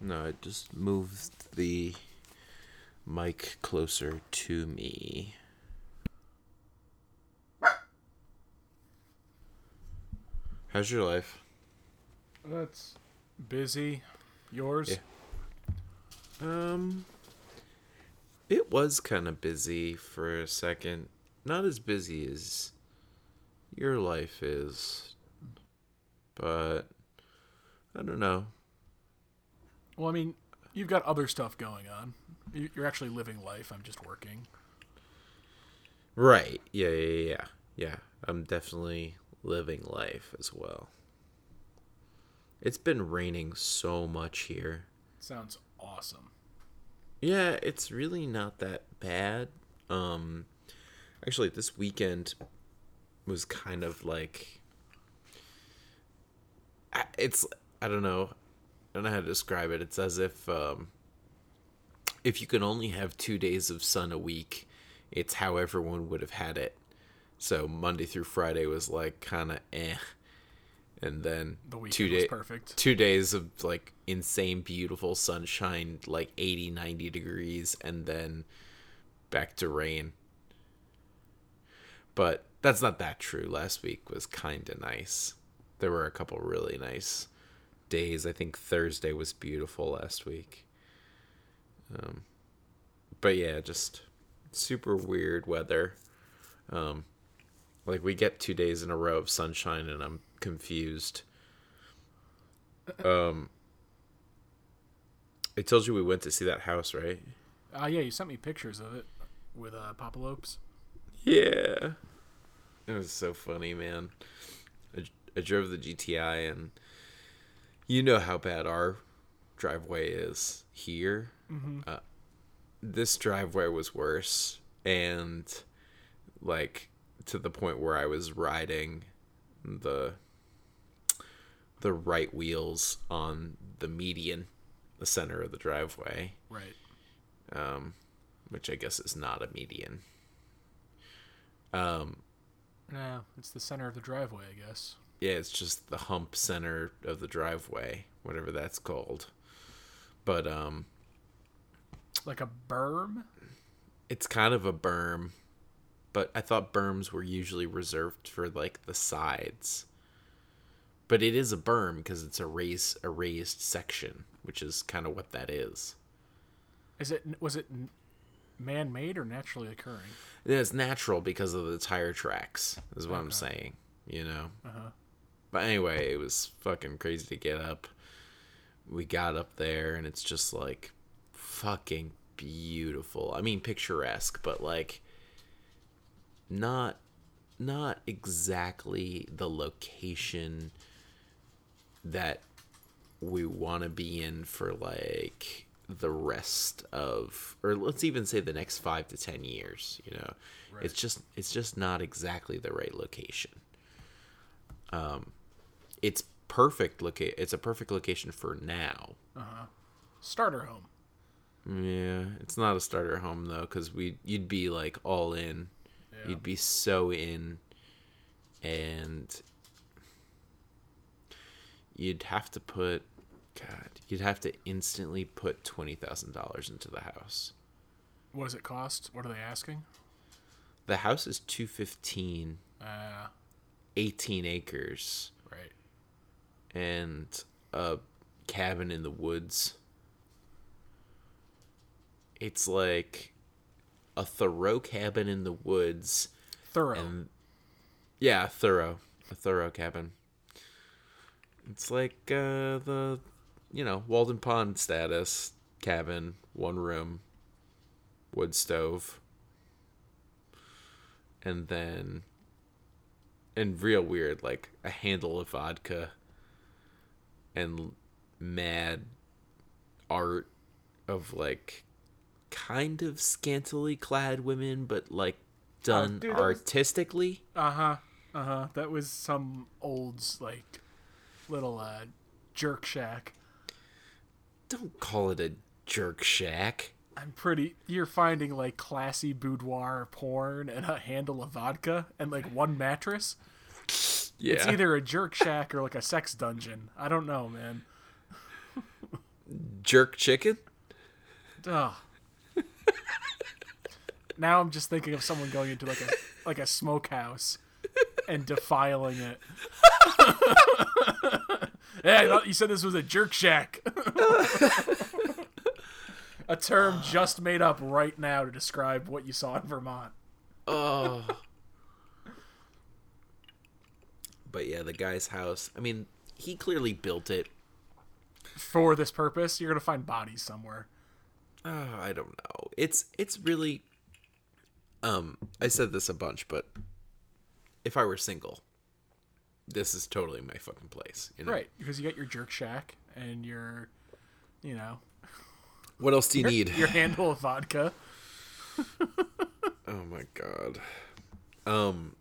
No, I just moved the mic closer to me. How's your life? That's busy. Yours? Yeah. Um, it was kind of busy for a second. Not as busy as your life is, but I don't know. Well, I mean, you've got other stuff going on. You- You're actually living life. I'm just working. Right. Yeah, yeah, yeah. Yeah. I'm definitely living life as well. It's been raining so much here. Sounds awesome. Yeah, it's really not that bad. Um actually this weekend was kind of like I- it's I don't know. I don't know how to describe it. It's as if um if you could only have 2 days of sun a week, it's how everyone would have had it. So Monday through Friday was like kind of eh. And then The two perfect. two days of like insane beautiful sunshine like 80 90 degrees and then back to rain but that's not that true last week was kind of nice there were a couple really nice days i think thursday was beautiful last week um, but yeah just super weird weather um, like we get two days in a row of sunshine and i'm confused um, I told you we went to see that house, right? Ah, yeah, you sent me pictures of it with uh, Papa Lopes. Yeah. It was so funny, man. I, I drove the GTI, and you know how bad our driveway is here. Uh, this driveway was worse, and like to the point where I was riding the the right wheels on the median, the center of the driveway. Right. um, which I guess is not a median. Um, No, it's the center of the driveway, I guess. Yeah, it's just the hump center of the driveway, whatever that's called. But um, Like a berm? it's kind of a berm, but I thought berms were usually reserved for like the sides. But it is a berm because it's a raised a raised section, which is kind of what that is. Is it was it man made or naturally occurring? Yeah, it's natural because of the tire tracks, is what I'm saying. You know. Uh-huh. But anyway, it was fucking crazy to get up. We got up there, and it's just like fucking beautiful. I mean, picturesque, but like not not exactly the location that we want to be in for like the rest of or let's even say the next 5 to 10 years, you know. It's just it's just not exactly the right location um, it's perfect loca- it's a perfect location for now Starter home. yeah it's not a starter home though because we you'd be like all in Yeah. you'd be so in and you'd have to put god you'd have to instantly put $20000 into the house What does it cost? What are they asking? the house is 215 Uh, 18 acres. And a cabin in the woods. It's like a Thoreau cabin in the woods, Thorough. and yeah, thorough, a thorough cabin. It's like uh, the, you know, Walden Pond status cabin, one room, wood stove, and then, and real weird, like a handle of vodka, and mad art of like kind of scantily clad women, but like done dude, that was- artistically. Uh huh. Uh huh. That was some old's like little uh jerk shack. Don't call it a jerk shack. I'm pretty. You're finding like classy boudoir porn and a handle of vodka and like one mattress. Yeah. It's either a jerk shack or like a sex dungeon. I don't know, man. Jerk chicken? Ugh. now I'm just thinking of someone going into like a like a smokehouse and defiling it. I thought you said this was a jerk shack. a term just made up right now to describe what you saw in Vermont. Oh. But yeah, the guy's house. I mean, he clearly built it. For this purpose, you're gonna find bodies somewhere. Uh, I don't know. It's it's really. Um, I said this a bunch, but if I were single, this is totally my fucking place. You know? Right, because you got your jerk shack and your, you know, What else do you need? your handle of vodka. Oh my god. Um,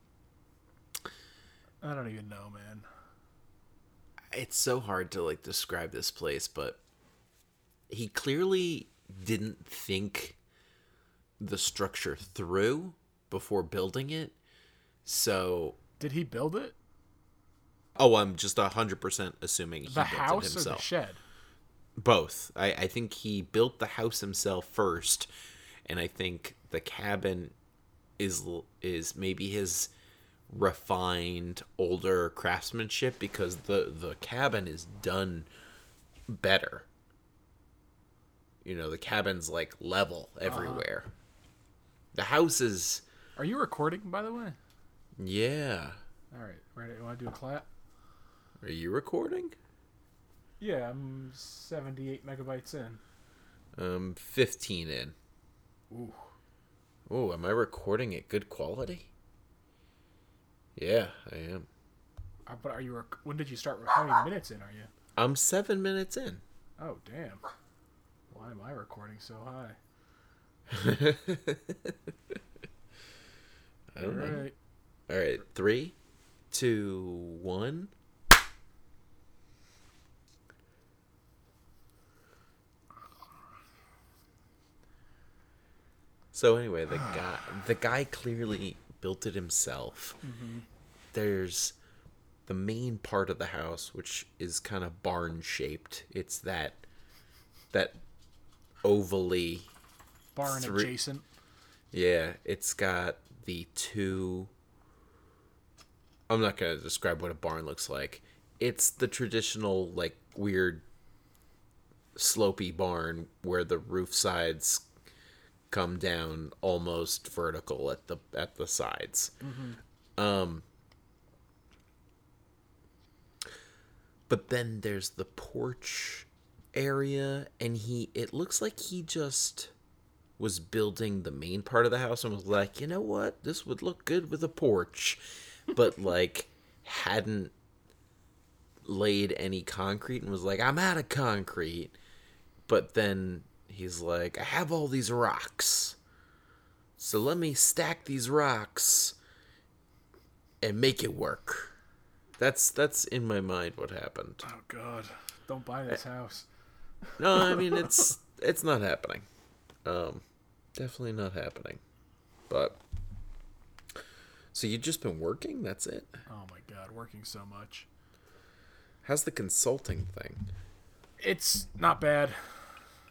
I don't even know, man. it's so hard to like describe this place, but he clearly didn't think the structure through before building it. So, Did he build it? oh, I'm just a hundred percent assuming he The built house it or himself. the shed? Both. I, I think he built the house himself first, and I think the cabin is is maybe his refined older craftsmanship because the the cabin is done better. You know, the cabin's like level everywhere. The house is Are you recording, by the way? yeah. All right, ready? You want to do a clap? Are you recording? Yeah, I'm 78 megabytes in. Um 15 in. Ooh. Oh, am I recording at good quality? Yeah, I am. Uh, but are you? Rec- when did you start? How many minutes in are you? I'm seven minutes in. Oh damn! Why am I recording so high? I All don't know. right. All right, three, two, one. So anyway, the guy, the guy clearly built it himself. Mm-hmm. There's the main part of the house, which is kind of barn shaped. It's that that ovally Barn Three- adjacent. yeah, it's got the two. I'm not gonna describe what a barn looks like. It's the traditional, like weird, slopy barn where the roof sides come down almost vertical at the at the sides. Um. But then there's the porch area, and he. It looks like he just was building the main part of the house and was like, you know what, this would look good with a porch, but like hadn't laid any concrete and was like, I'm out of concrete. But then he's like, I have all these rocks. So let me stack these rocks and make it work. That's that's in my mind what happened. Oh god! Don't buy this house. No, I mean it's it's not happening. Um, definitely not happening. But so you've just been working? That's it. Oh my god, working so much. How's the consulting thing? It's not bad.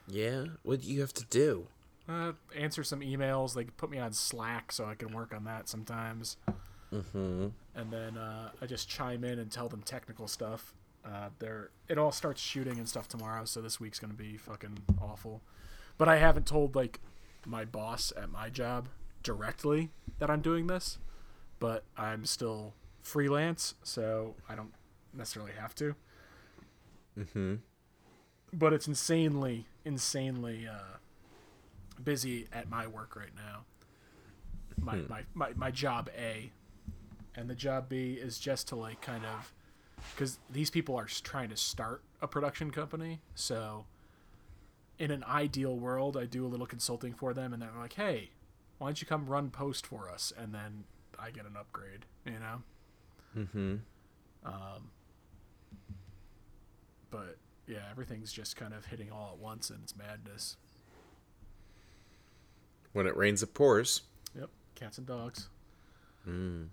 Yeah, what do you have to do? Uh, answer some emails. They put me on Slack so I can work on that sometimes. Mm-hmm. And then uh, I just chime in and tell them technical stuff. Uh, they're it all starts shooting and stuff tomorrow, so this week's gonna be fucking awful. But I haven't told like my boss at my job directly that I'm doing this, but I'm still freelance, so I don't necessarily have to. Mm-hmm. But it's insanely, insanely uh, busy at my work right now. My, my, my, my job A. And the job B is just to like kind of because these people are trying to start a production company. So, in an ideal world, I do a little consulting for them, and they're like, "Hey, why don't you come run post for us?" And then I get an upgrade. You know. Mm-hmm. Um, but yeah, everything's just kind of hitting all at once, and it's madness. When it rains, it pours. Yep, cats and dogs. Mm.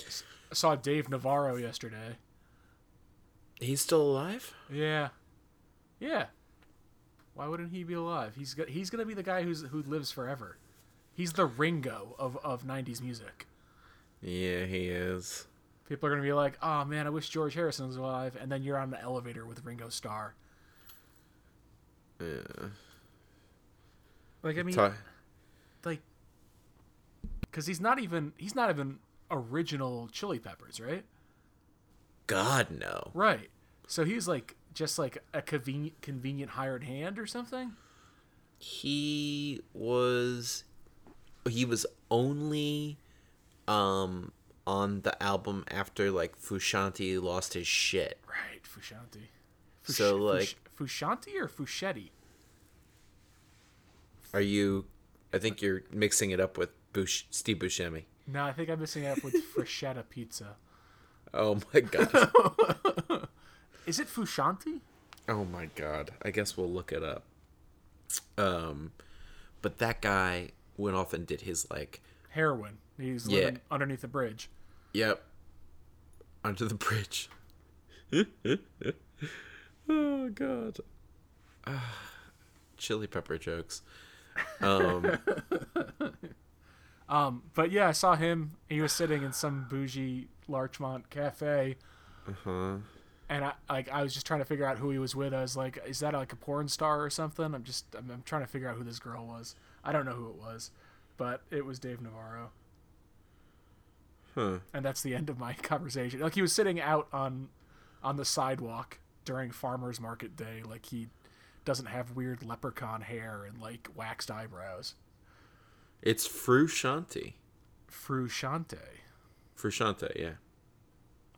I saw Dave Navarro yesterday. He's still alive? Yeah, yeah. Why wouldn't he be alive? He's go- he's gonna be the guy who's who lives forever. He's the Ringo of of '90s music. Yeah, he is. People are gonna be like, "Oh man, I wish George Harrison was alive," and then you're on the elevator with Ringo Starr. Yeah. Like I mean, like, because he's not even he's not even original Chili Peppers, right? God no. Right. So he's like just like a convenient convenient hired hand or something. He was he was only um on the album after like Fushanti lost his shit. Right, Fushanti. So, like- Fushanti or Fuschetti? Are you I think you're mixing it up with Bush, Steve Buscemi. No, I think I'm mixing it up with Freshetta Pizza. Oh my god. Is it Fushanti? oh my god. I guess we'll look it up. Um but that guy went off and did his like Heroin. He's Yeah. living underneath the bridge. Yep. Under the bridge. oh god. Ah, chili pepper jokes. Um Um, but yeah, I saw him. He was sitting in some bougie Larchmont cafe, uh-huh. and I like I was just trying to figure out who he was with. I was like, is that like a porn star or something? I'm just I'm, I'm trying to figure out who this girl was. I don't know who it was, but it was Dave Navarro. Huh. and that's the end of my conversation. Like he was sitting out on on the sidewalk during farmers market day, like he doesn't have weird leprechaun hair and like waxed eyebrows. It's Frusciante. Frusciante. Frusciante, yeah.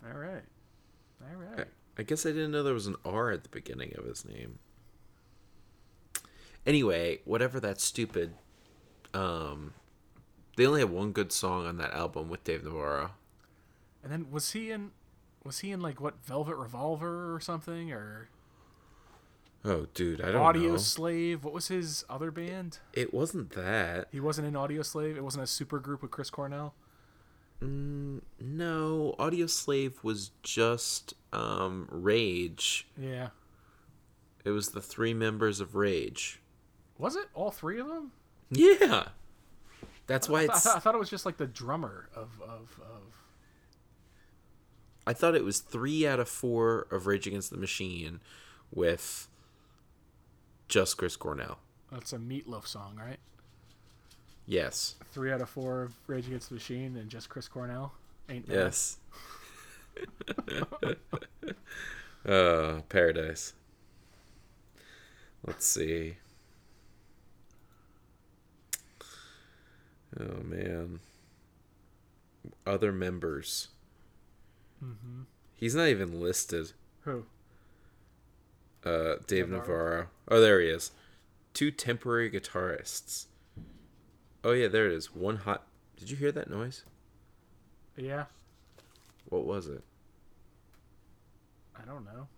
All right. All right. I. I guess I didn't know there was an R at the beginning of his name. Anyway, whatever that stupid um they only have one good song on that album with Dave Navarro. And then was he in was he in like what Velvet Revolver or something or Oh dude, I don't Audio know. Slave? What was his other band? It wasn't that. He wasn't in Audio Slave. It wasn't a super group with Chris Cornell. Mm, no, Audio Slave was just um Rage. Yeah. It was the three members of Rage. Was it all three of them? Yeah. That's why I, it's thought, I thought it was just like the drummer of of of. I thought it was 3 out of 4 of Rage Against the Machine with just Chris Cornell. That's a Meatloaf song, right? Yes. Three out of four of Rage Against the Machine and just Chris Cornell. Ain't bad. Yes. uh, paradise. Let's see. Oh man. Other members. Mm-hmm. He's not even listed. Who? Uh, Dave Navarro. Navarro. Oh, there he is. Two temporary guitarists. Oh yeah, there it is. One hot. Did you hear that noise? Yeah, What was it? I don't know.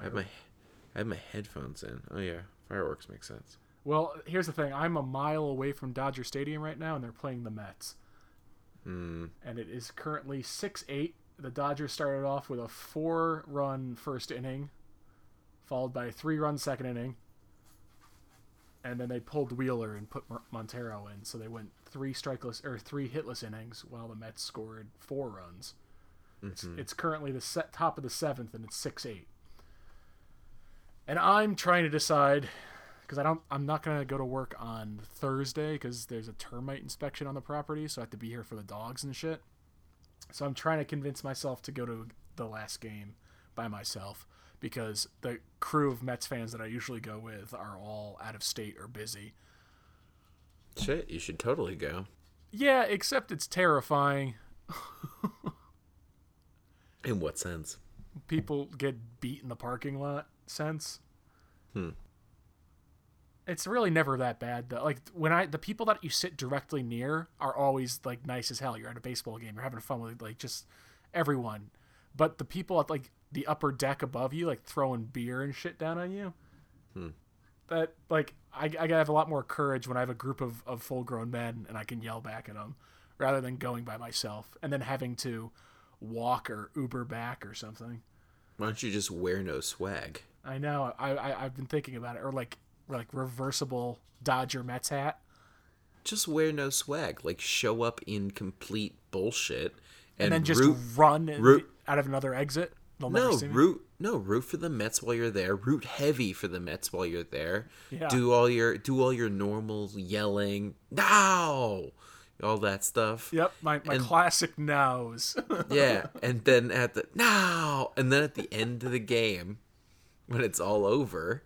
I have my, I have my headphones in. Oh yeah, fireworks make sense. Well, here's the thing. I'm a mile away from Dodger Stadium right now, and they're playing the Mets. Hmm. And it is currently 6 8. The Dodgers started off with a four run first inning, followed by a three run second inning. And then they pulled Wheeler and put Montero in. So they went three strikeless or three hitless innings while the Mets scored four runs. It's, it's currently the set top of the seventh, and it's 6 8. And I'm trying to decide because I don't. I'm not gonna go to work on Thursday because there's a termite inspection on the property, so I have to be here for the dogs and shit. So I'm trying to convince myself to go to the last game by myself because the crew of Mets fans that I usually go with are all out of state or busy. Shit, you should totally go. Yeah, except it's terrifying. In what sense? People get beat in the parking lot sense. Hmm. It's really never that bad though. Like when I the people that you sit directly near are always like nice as hell. You're at a baseball game, you're having fun with like just everyone. But the people at like the upper deck above you, like throwing beer and shit down on you. Hmm. That like I, I gotta have a lot more courage when I have a group of, of full grown men and I can yell back at them, rather than going by myself and then having to walk or Uber back or something. Why don't you just wear no swag? I know. I, I I've been thinking about it, or like like reversible Dodger Mets hat. Just wear no swag. Like show up in complete bullshit and, And then just root run root- out of another exit. They'll No, root no, root for the Mets while you're there. Root heavy for the Mets while you're there. Yeah. Do all your do all your normal yelling. No. All that stuff. Yep, my, my And- classic nows. Yeah. And then at the now, and then at the end of the game, when it's all over,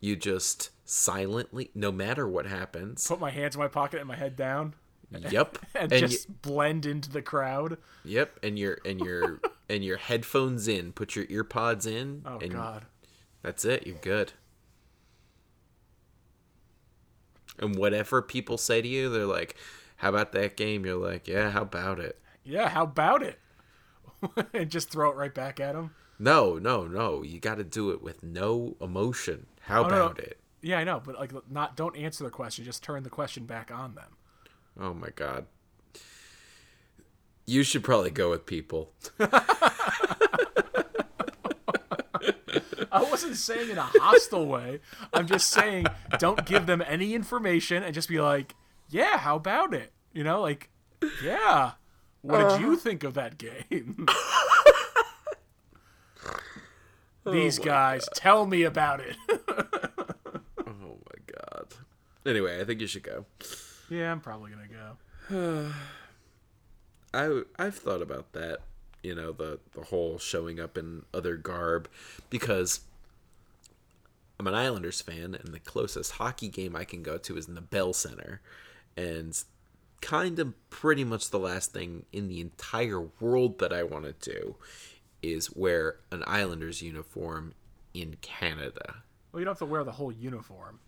you just silently no matter what happens. Put my hands in my pocket and my head down Yep. and, and just you, blend into the crowd. Yep, and your and your and your headphones in. Put your ear pods in. Oh and god. That's it. You're good. And whatever people say to you, they're like, "How about that game?" You're like, "Yeah, how about it?" Yeah, how about it? and just throw it right back at them. No, no, no. You got to do it with no emotion. How Oh, no, no. about it? Yeah, I know, but like not don't answer the question, just turn the question back on them. Oh my god. You should probably go with people. I wasn't saying in a hostile way. I'm just saying don't give them any information and just be like, "Yeah, how about it?" You know, like, "Yeah, what did you think of that game?" Oh these my guys, tell me about it. Oh my god. Anyway, I think you should go. yeah, I'm probably gonna go. I I've thought about that, you know, the the whole showing up in other garb because I'm an Islanders fan and the closest hockey game I can go to is in the Bell Center and kind of pretty much the last thing in the entire world that I want to do is wear an Islanders uniform in Canada. Well, you don't have to wear the whole uniform.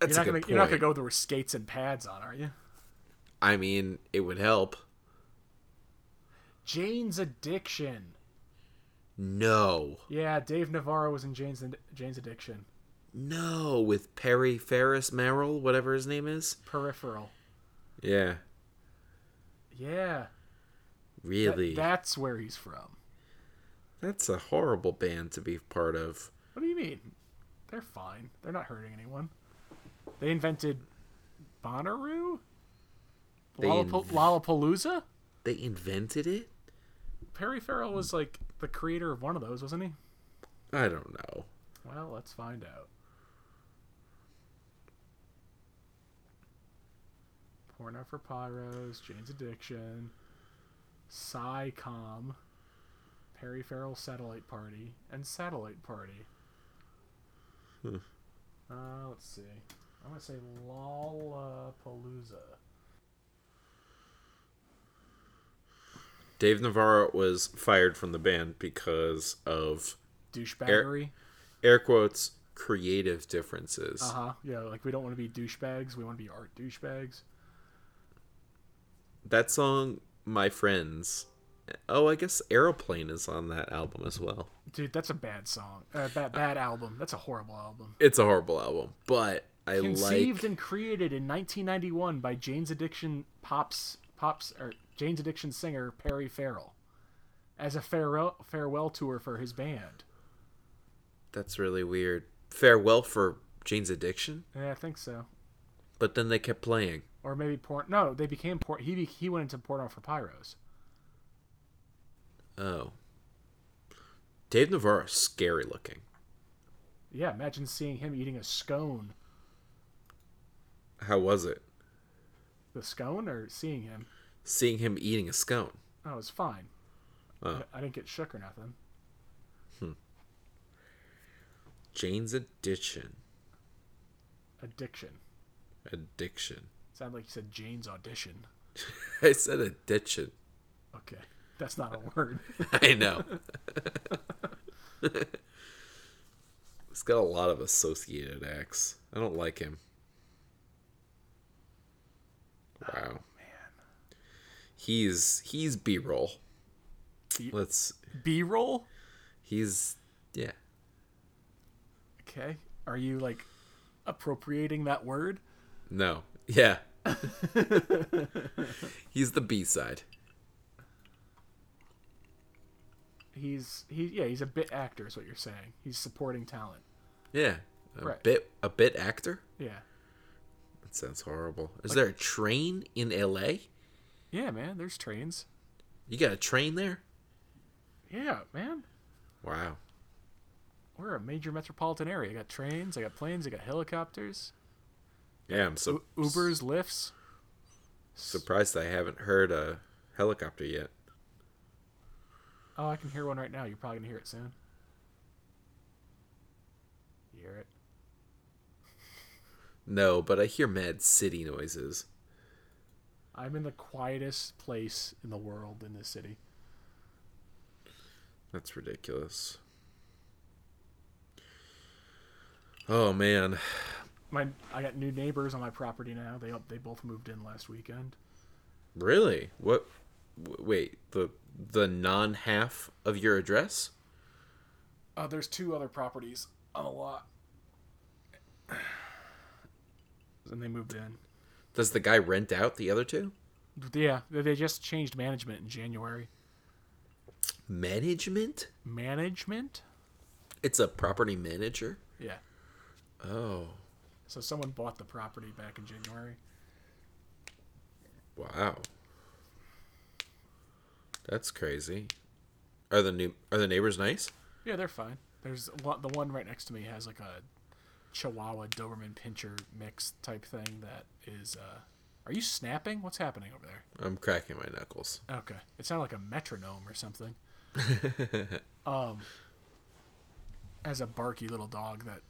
That's You're not a gonna you're not gonna go there with skates and pads on, are you? I mean, it would help. Jane's Addiction. No. Yeah, Dave Navarro was in Jane's Jane's Addiction. No, with Perry Ferris Merrill, whatever his name is. Peripheral. Yeah, Yeah, that- really. that's where he's from. That's a horrible band to be part of. What do you mean? They're fine. They're not hurting anyone. They invented Bonnaroo? They Lollap- inv- Lollapalooza? They invented it? Perry Farrell was like the creator of one of those, wasn't he? I don't know. Well, let's find out. Porno for Pyros, Jane's Addiction, Psi Com, Perry Farrell Satellite Party, and Satellite Party. Hmm. Uh, let's see. I'm gonna say Lollapalooza. Dave Navarro was fired from the band because of Douchebaggery. air quotes creative differences. Uh huh. Yeah, like we don't want to be douchebags. We want to be art douchebags. That song, My Friends. Oh, I guess Aeroplane is on that album as well. Dude, that's a bad song. Uh, bad, bad album. That's a horrible album. It's a horrible album, but I Conceived like and created in 1991 by Jane's Addiction pops pops or Jane's Addiction singer Perry Farrell, as a farewell farewell tour for his band. That's really weird. Farewell for Jane's Addiction, Yeah, I think so. but then they kept playing. Or maybe porn. No, they became porn. He be- he went into porno for pyros. Oh. Dave Navarro is scary looking. Yeah, imagine seeing him eating a scone. How was it? The scone or seeing him? Seeing him eating a scone. Oh, it was fine. Oh. I, I didn't get shook or nothing. Hmm. Jane's Addiction. Addiction. Addiction. Sounded like you said Jane's audition. I said addiction. Okay, that's not a word. I know. He's got a lot of associated acts. I don't like him. Oh, wow. man. He's he's B roll. B- Let's B-roll. he's yeah. Okay. Are you like appropriating that word? No. Yeah. he's the B side. He's he yeah, he's a bit actor is what you're saying. He's supporting talent. Yeah. A Right. bit a bit actor? Yeah. That sounds horrible. Is there a train in LA? Yeah, man. There's trains. You got a train there? Yeah, man. Wow. We're a major metropolitan area. I got trains. I got planes. I got helicopters. Yeah, I'm so U- Ubers, Lyfts. surprised I haven't heard a helicopter yet. Oh, I can hear one right now. You're probably gonna hear it soon. You hear it? No, but I hear mad city noises. I'm in the quietest place in the world in this city. That's ridiculous. Oh man. My I got new neighbors on my property now. They they both moved in last weekend. Really? What wait, the the non half of your address? Uh, there's two other properties on the lot, and they moved in. Does the guy rent out the other two? Yeah, they- they just changed management in January. Management? Management? It's a property manager? Yeah. Oh. So someone bought the property back in January. Wow. That's crazy. Are the new are the neighbors nice? Yeah, they're fine. There's the one right next to me has like a Chihuahua Doberman Pinscher mix type thing that is. Uh, are you snapping? What's happening over there? I'm cracking my knuckles. Okay, it sounded like a metronome or something. um, as a barky little dog that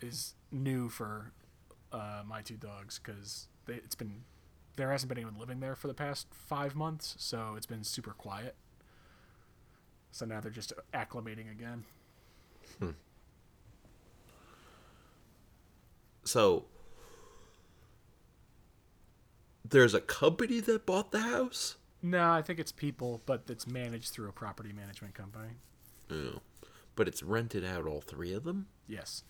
is new for uh, my two dogs because it's been there hasn't been anyone living there for the past five months, so it's been super quiet. So now they're just acclimating again. So there's a company that bought the house? No, I think it's people, but it's managed through a property management company. Oh. But it's rented out all three of them? Yes,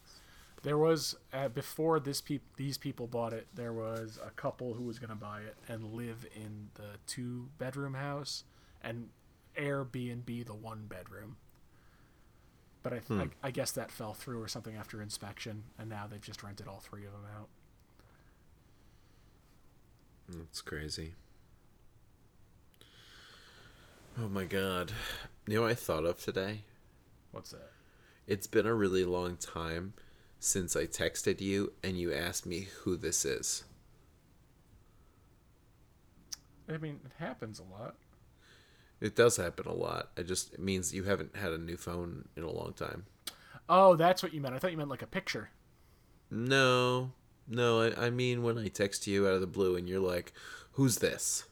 there was uh, before this peop- these people bought it. There was a couple who was going to buy it and live in the two bedroom house and Airbnb the one bedroom. But I, th- I, I guess that fell through or something after inspection, and now they've just rented all three of them out. That's crazy. Oh my god. You know what I thought of today? What's that? It's been a really long time since I texted you and you asked me who this is. I mean, it happens a lot. It does happen a lot. It just it means you haven't had a new phone in a long time. Oh, that's what you meant. I thought you meant like a picture. No, no. I, I mean when I text you out of the blue and you're like, "Who's this?"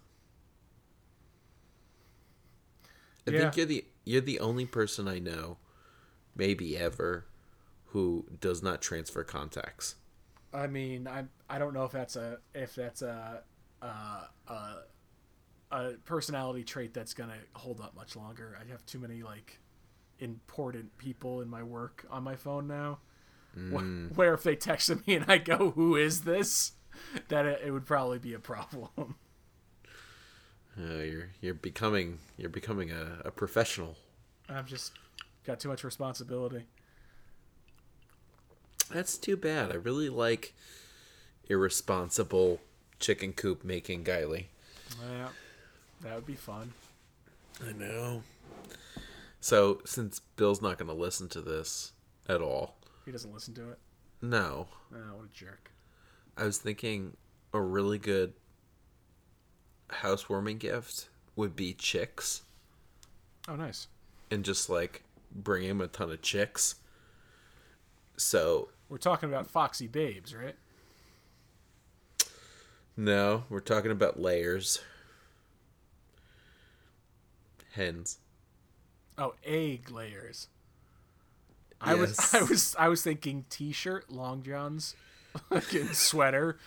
I Yeah. think you're the you're the only person I know, maybe ever, who does not transfer contacts. I mean, I I don't know if that's a if that's a uh, a, a personality trait that's gonna hold up much longer. I have too many like important people in my work on my phone now. Wh- Where if they texted me and I go, "Who is this?" that it, it would probably be a problem. Uh, you're you're becoming you're becoming a, a professional. I've just got too much responsibility. That's too bad. I really like irresponsible chicken coop making Guiley. Yeah, that would be fun. I know. So since Bill's not going to listen to this at all, He doesn't listen to it. no, Oh, what a jerk. I was thinking a really good housewarming gift would be chicks Oh, nice. and just like bring him a ton of chicks. So We're talking about foxy babes, right? no, we're talking about layers. Hens. Oh, egg layers. I was I was I was thinking t-shirt, long johns, fucking sweater.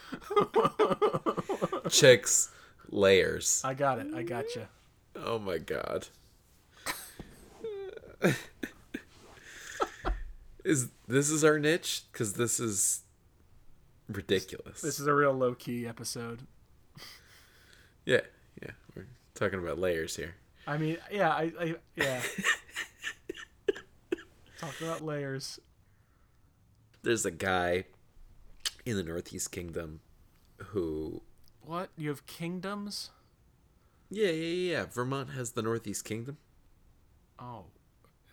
Chicks. Layers. I got it. I got you. Oh my god. Is this is our niche? Because this is ridiculous. This is a real low key episode. yeah, yeah. We're talking about layers here. I mean, yeah, I, I yeah. Talking about layers. there's a guy in the Northeast Kingdom who What? You have kingdoms? yeah, yeah, yeah, yeah. Vermont has the Northeast Kingdom. Oh,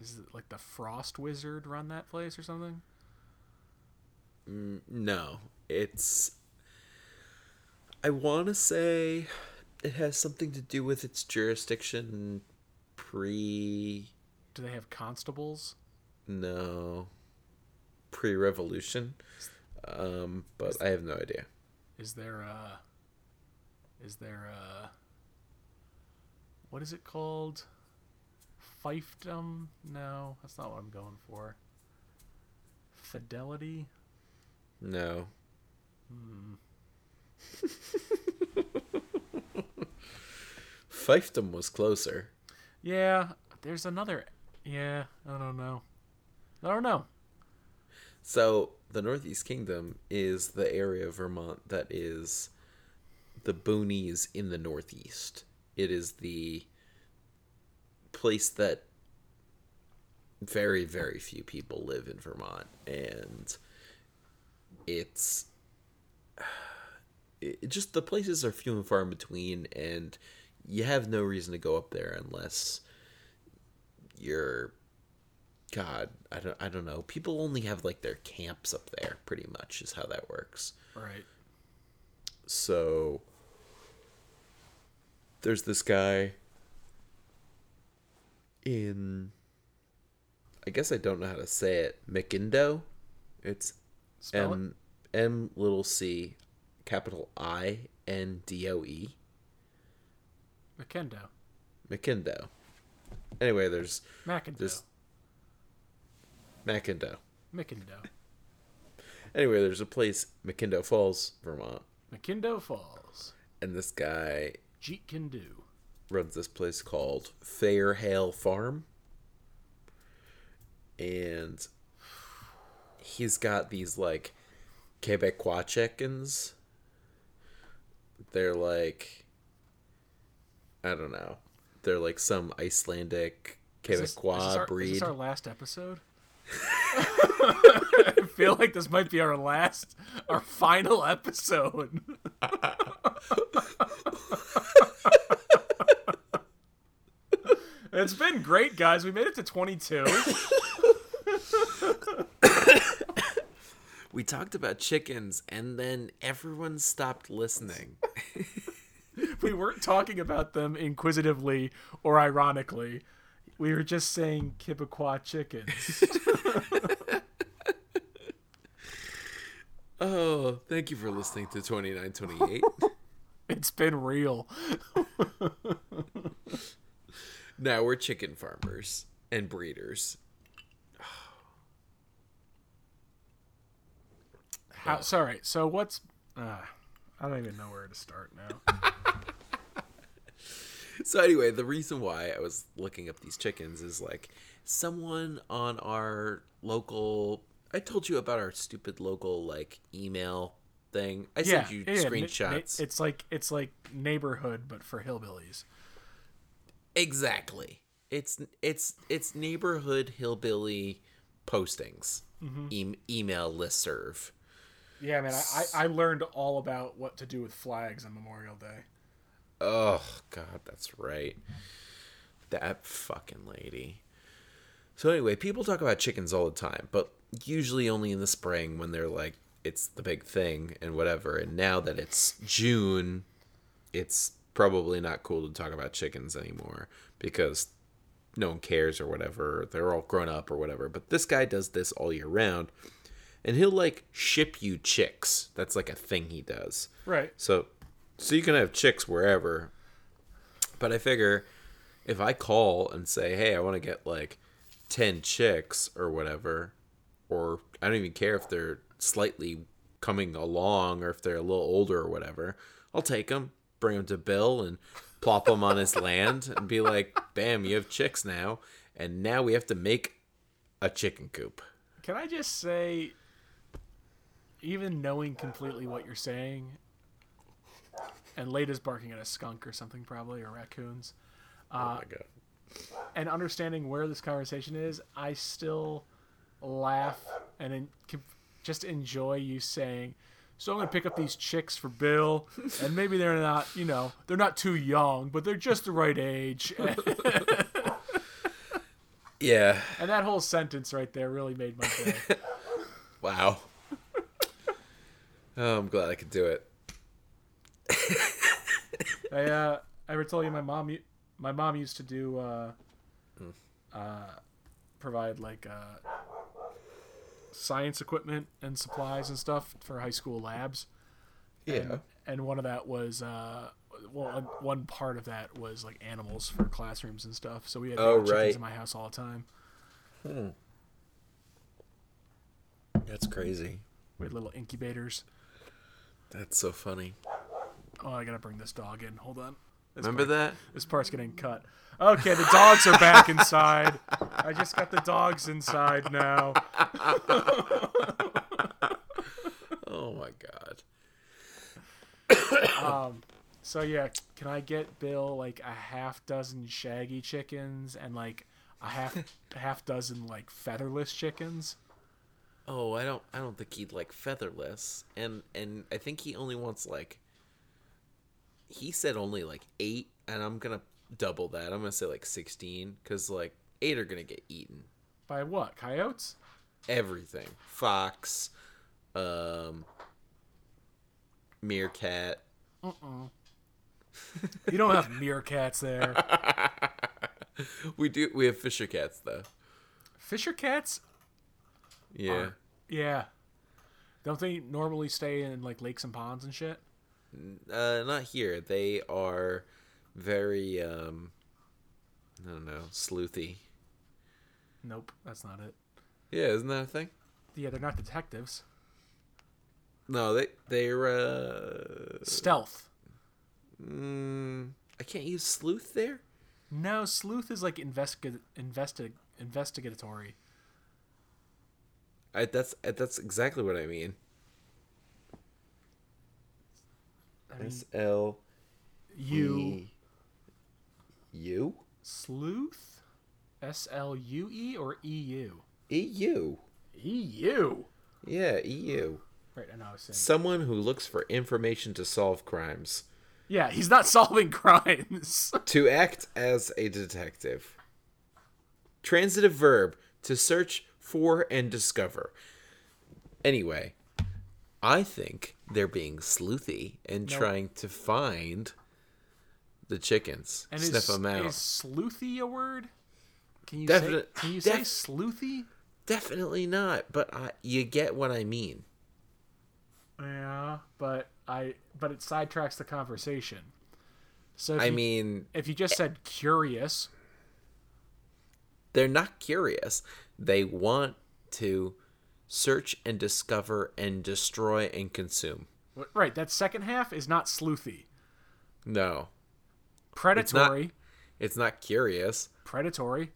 is it like the Frost Wizard run that place or something? No, it's. I want to say it has something to do with its jurisdiction pre. Do they have constables? No. Pre revolution. Um, but I have no idea. Is there a? Is there a? What is it called? Fiefdom? No, that's not what I'm going for. Fidelity? No. Hmm. Fiefdom was closer. Yeah, there's another. Yeah, I don't know. I don't know. So the Northeast Kingdom is the area of Vermont that is the boonies in the Northeast. It is the place that very, very few people live in Vermont, and it's it, just the places are few and far in between, and you have no reason to go up there unless you're God, I don't I don't know. People only have like their camps up there pretty much is how that works. Right. So there's this guy in I guess I don't know how to say it. McIndoe. It's Spell M M little C capital I N D O E. it. McKendo. McIndoe. Anyway, there's this McIndoe. McKendo. Anyway, there's a place, McIndoe Falls, Vermont, McKendo Falls. and this guy Jeet can do. Runs this place called Fairhale Farm. And he's got these like Quebecois chickens. They're like I don't know. They're like some Icelandic Is this- Quebecois is this our, breed. Is this our last episode? I feel like this might be our last, our final episode. been great, guys. We made it to 22. we talked about chickens and then everyone stopped listening. we weren't talking about them inquisitively or ironically. We were just saying Quebecois chickens. Oh, thank you for listening to 2928. It's been real. now we're chicken farmers and breeders. How, sorry. So what's? Uh, I don't even know where to start now. So anyway, the reason why I was looking up these chickens is like someone on our local I told you about our stupid local like email thing. I yeah, sent you yeah, yeah, na- na- screenshots. it's like it's like neighborhood, but for hillbillies. Exactly. It's it's it's neighborhood hillbilly postings. Mm-hmm. E- email listserv. Yeah, man. I, I I learned all about what to do with flags on Memorial Day. Oh god, that's right. That fucking lady. So anyway, people talk about chickens all the time, but usually only in the spring when they're like it's the big thing and whatever. And now that it's June, it's probably not cool to talk about chickens anymore because no one cares or whatever. They're all grown up or whatever. But this guy does this all year round. And he'll like ship you chicks. That's like a thing he does. Right. So, so you can have chicks wherever. But I figure if I call and say, "Hey, I want to get like 10 chicks or whatever," or I don't even care if they're slightly coming along or if they're a little older or whatever, I'll take them, bring them to Bill and plop them on his land and be like, "Bam, you have chicks now." And now we have to make a chicken coop. Can I just say, even knowing completely what you're saying, and Lada's barking at a skunk or something probably or raccoons, oh my uh, god. and understanding where this conversation is, I still laugh and just enjoy you saying, "So I'm gonna pick up these chicks for Bill, and maybe they're not, you know, they're not too young, but they're just the right age." Yeah. and that whole sentence right there really made my day. Wow. oh, I'm glad I could do it. I uh, I ever told you my mom my mom used to do uh, uh, provide like uh, science equipment and supplies and stuff for high school labs. Yeah. and one of that was uh well one- one part of that was like animals for classrooms and stuff so we had Oh, chickens right. in my house all the time Hmm. That's crazy. we had little incubators That's so funny. oh i gotta bring this dog in hold on this Remember part, that? this part's getting cut okay the dogs are back inside i just got the dogs inside now Oh my god. um so yeah can i get bill like a half dozen shaggy chickens and like a half half dozen like featherless chickens Oh, I don't I don't think he'd like featherless. And and I think he only wants like he said only like 8 and I'm to double that. I'm to say like 16 cuz like 8 are to get eaten. by what coyotes Everything. Fox, um meerkat. Uh-uh. you don't have meerkats there We do we have fisher cats though. Fisher cats? Yeah. Yeah. Don't they normally stay in like lakes and ponds and shit? Uh, not here. They are very um, I don't know, sleuthy. Nope, that's not it. Yeah, isn't that a thing? Yeah, they're not detectives. No, they they're uh, Stealth. mm, I can't use sleuth there. No, sleuth is like investiga- investi- investigatory. I, that's that's exactly what I mean. I mean, S L E U sleuth? S L U E or E U? E U. E U. Yeah, E U. Right, I know I was saying. Someone who looks for information to solve crimes. Yeah, he's not solving crimes. To act as a detective. Transitive verb to search for and discover. Anyway, I think they're being sleuthy and No. trying to find the chickens, and sniff is, them out. is sleuthy a word? Can you Definite- say can you say sleuthy? Definitely not, but I, you get what I mean. Yeah, but I but it sidetracks the conversation. So I you, mean, if you just eh. said curious, they're not curious. They want to search and discover and destroy and consume. right? That second half is not sleuthy. No, Predatory, it's not curious. predatory,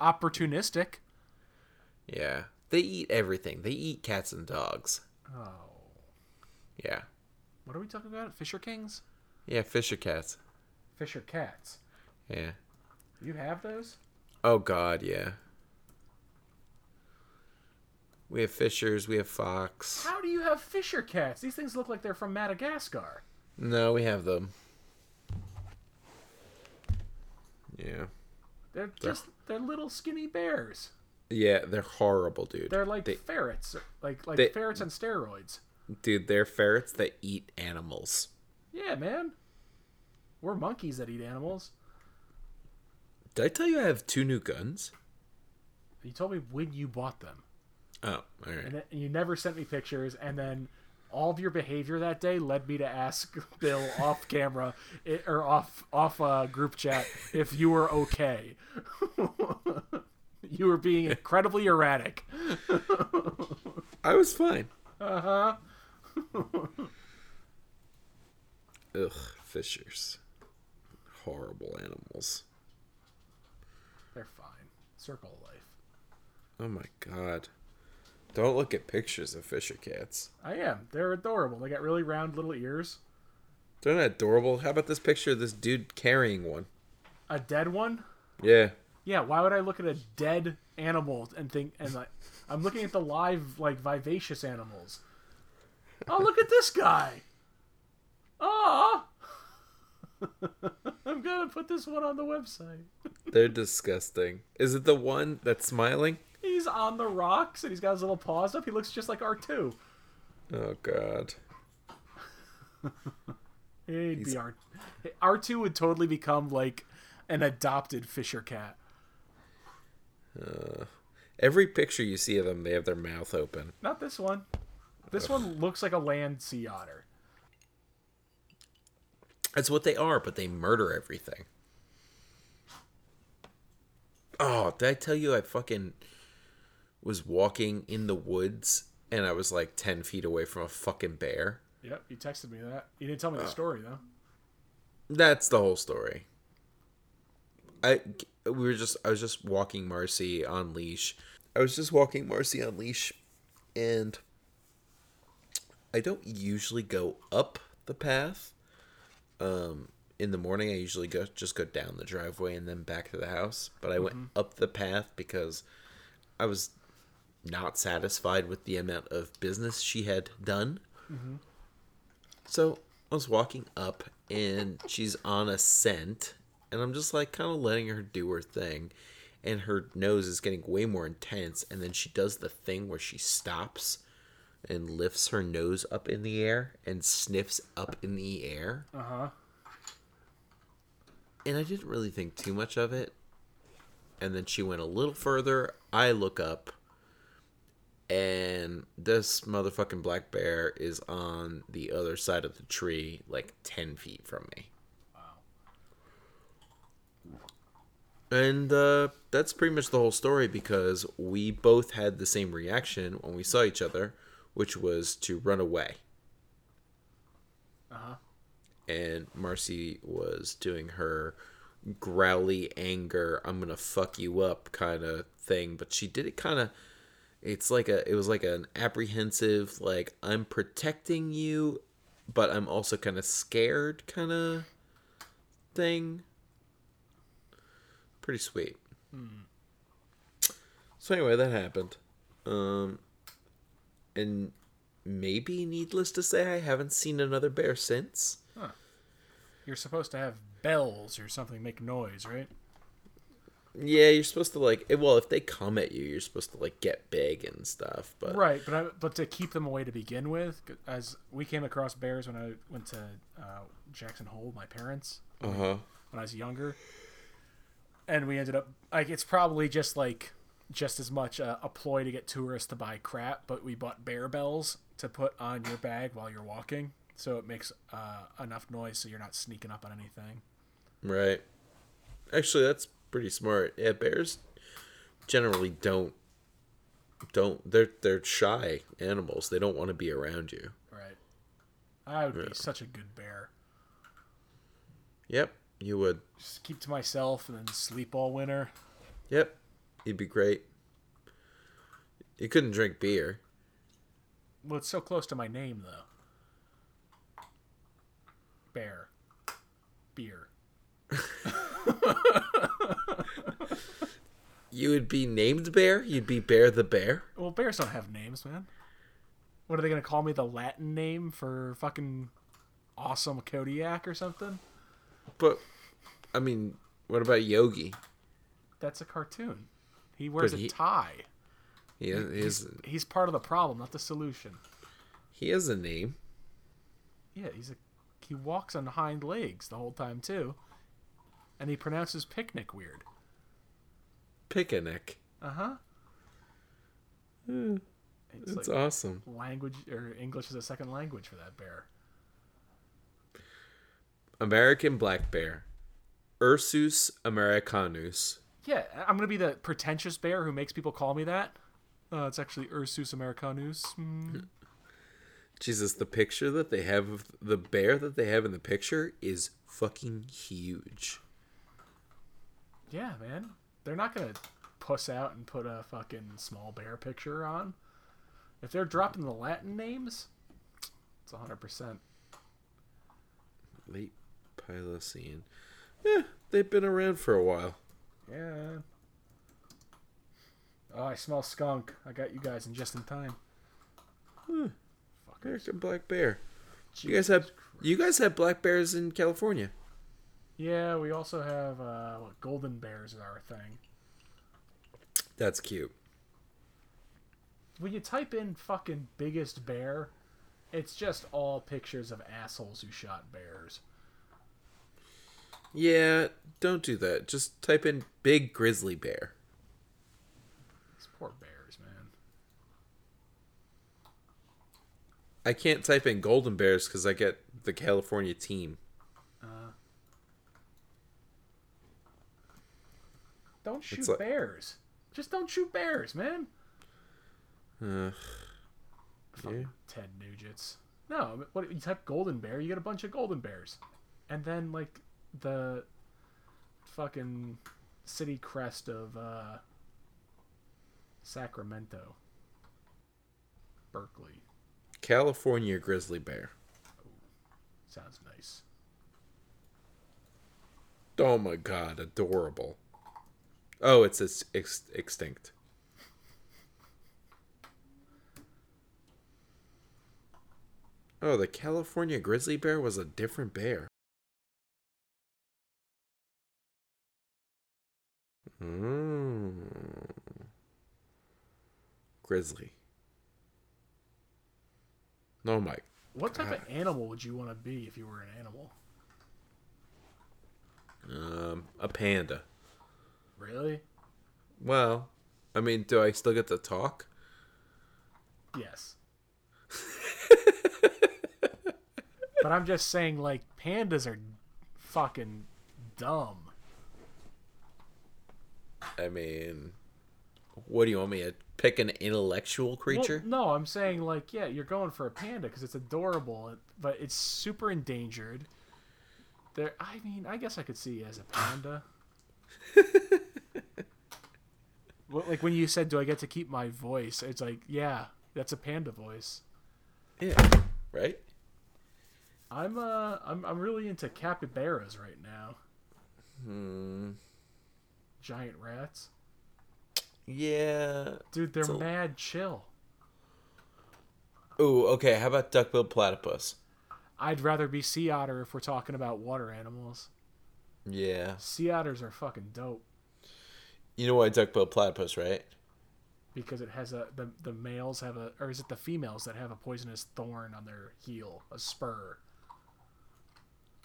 opportunistic. Yeah. They eat everything. They eat cats and dogs. Oh, Yeah. what are we talking about? Fisher kings, Yeah, fisher cats. fisher cats. Yeah. You have those? Oh god, yeah. We have fishers, we have fox. How do you have fisher cats? These things look like they're from Madagascar. No, we have them. Yeah. They're just they're little skinny bears. Yeah, they're horrible, dude. They're like They- ferrets, like like they- ferrets on steroids. dude, they're ferrets that eat animals. Yeah, man. We're monkeys that eat animals. Did I tell you I have two new guns? You told me when you bought them, Oh, all right. and, then, and you never sent me pictures. And then all of your behavior that day led me to ask Bill off camera i or off off uh, group chat if you were okay. you were being incredibly erratic. I was fine. Uh huh. Ugh, fishers. Horrible animals. They're fine. Circle of life. Oh my god. Don't look at pictures of fisher cats. I am. They're adorable. They got really round little ears. They're not adorable. How about this picture of this dude carrying one? A dead one. Yeah. Yeah. Why would I look at a dead animal and think and like I'm looking at the live, like, vivacious animals. Oh, look at this guy. Ah. I'm gonna put this one on the website. They're disgusting. Is it the one that's smiling? He's on the rocks and he's got his little paws up. He looks just like R2. Oh god. He'd be R. R2 would totally become like an adopted Fisher cat. Uh, Every picture you see of them, they have their mouth open. Not this one. This one looks like a land sea otter. That's what they are, but they murder everything. Oh, did I tell you I fucking was walking in the woods and I was like 10 feet away from a fucking bear? Yep, you texted me that. You didn't tell me the story though. That's the whole story. I we were just I was just walking Marcy on leash. I was just walking Marcy on leash and I don't usually go up the path. Um in the morning I usually go just go down the driveway and then back to the house, but I went up the path because I was not satisfied with the amount of business she had done. So I was walking up and she's on a scent and I'm just like kind of letting her do her thing and her nose is getting way more intense and then she does the thing where she stops and lifts her nose up in the air and sniffs up in the air. Uh huh. And I didn't really think too much of it. And then she went a little further. I look up and this motherfucking black bear is on the other side of the tree, like 10 feet from me. Wow. And uh, that's pretty much the whole story because we both had the same reaction when we saw each other, which was to run away. Uh huh. And Marcy was doing her growly anger, I'm gonna fuck you up kind of thing, but she did it kind of. It's like a, it was like an apprehensive, like I'm protecting you, but I'm also kind of scared kind of thing. Pretty sweet. So anyway, that happened. Um, and maybe needless to say, I haven't seen another bear since. huh. You're supposed to have bells or something make noise, right? Yeah, you're supposed to like. Well, if they come at you, you're supposed to like get big and stuff. But Right, but I, but to keep them away to begin with, as we came across bears when I went to uh, Jackson Hole, with my parents uh huh. when I was younger, and we ended up like it's probably just like just as much a, a ploy to get tourists to buy crap, but we bought bear bells to put on your bag while you're walking, so it makes uh, enough noise so you're not sneaking up on anything. Right. Actually, that's pretty smart. Yeah, bears generally don't don't they're they're shy animals. They don't want to be around you. Right. I would Yeah. be such a good bear. Yep, you would. Just keep to myself and then sleep all winter. Yep, you'd be great. You couldn't drink beer. Well, it's so close to my name, though. Bear. Beer. You would be named Bear. You'd be Bear the Bear. Well, bears don't have names, man. What are they gonna call me? The Latin name for fucking awesome Kodiak or something? But I mean, what about Yogi? That's a cartoon. He wears But a tie. He has, he has, He's part of the problem, not the solution. he has a name. Yeah, he's a he walks on hind legs the whole time too, and he pronounces picnic weird. Picnic. Uh huh. Hmm, It's That's like awesome. language or English is a second language for that bear. American black bear. Ursus americanus. Yeah, I'm gonna be the pretentious bear who makes people call me that. Uh, it's actually Ursus americanus. Mm. Jesus, the picture that they have of the bear that they have in the picture is fucking huge. Yeah, man, they're not gonna puss out and put a fucking small bear picture on. If they're dropping the Latin names, it's 100. percent Late Pliocene. Yeah, they've been around for a while. Yeah. Oh, I smell skunk. I got you guys in just in time. American black bear. You guys have you guys have black bears in California. Yeah, we also have uh, what, golden bears is our thing. That's cute. When you type in fucking biggest bear, it's just all pictures of assholes who shot bears. Yeah, don't do that. Just type in big grizzly bear. These poor bears, man. I can't type in golden bears because I get the California team. Don't shoot like- bears. Just don't shoot bears, man. Uh, Fuck yeah. Ted Nugents. No, what you type golden bear, you get a bunch of golden bears, and then like the fucking city crest of uh, Sacramento, Berkeley. California grizzly bear. Sounds nice. Oh my god, adorable. Oh, it's ex- ex- extinct. Oh, the California grizzly bear was a different bear. Mm. Grizzly. No, Mike. What type God. of animal would you want to be if you were an animal? Um, a panda. Really? Well, I mean, do I still get to talk? Yes. but I'm just saying, like, pandas are fucking dumb. I mean, what do you want me to pick an intellectual Well, creature? no, I'm saying like, yeah, you're going for a panda because it's adorable, but it's super endangered. There, I mean, I guess I could see you as a panda. Like when you said, "Do I get to keep my voice?" It's like, yeah, that's a panda voice. yeah, right. I'm uh, I'm I'm really into capybaras right now. Hmm. Giant rats, Yeah. dude, they're So- mad chill. Ooh. Okay. How about duck-billed platypus? I'd rather be sea otter if we're talking about water animals. Yeah. Sea otters are fucking dope. You know why duck-billed platypus, right? because it has a the, the males have a or is it the females that have a poisonous thorn on their heel a spur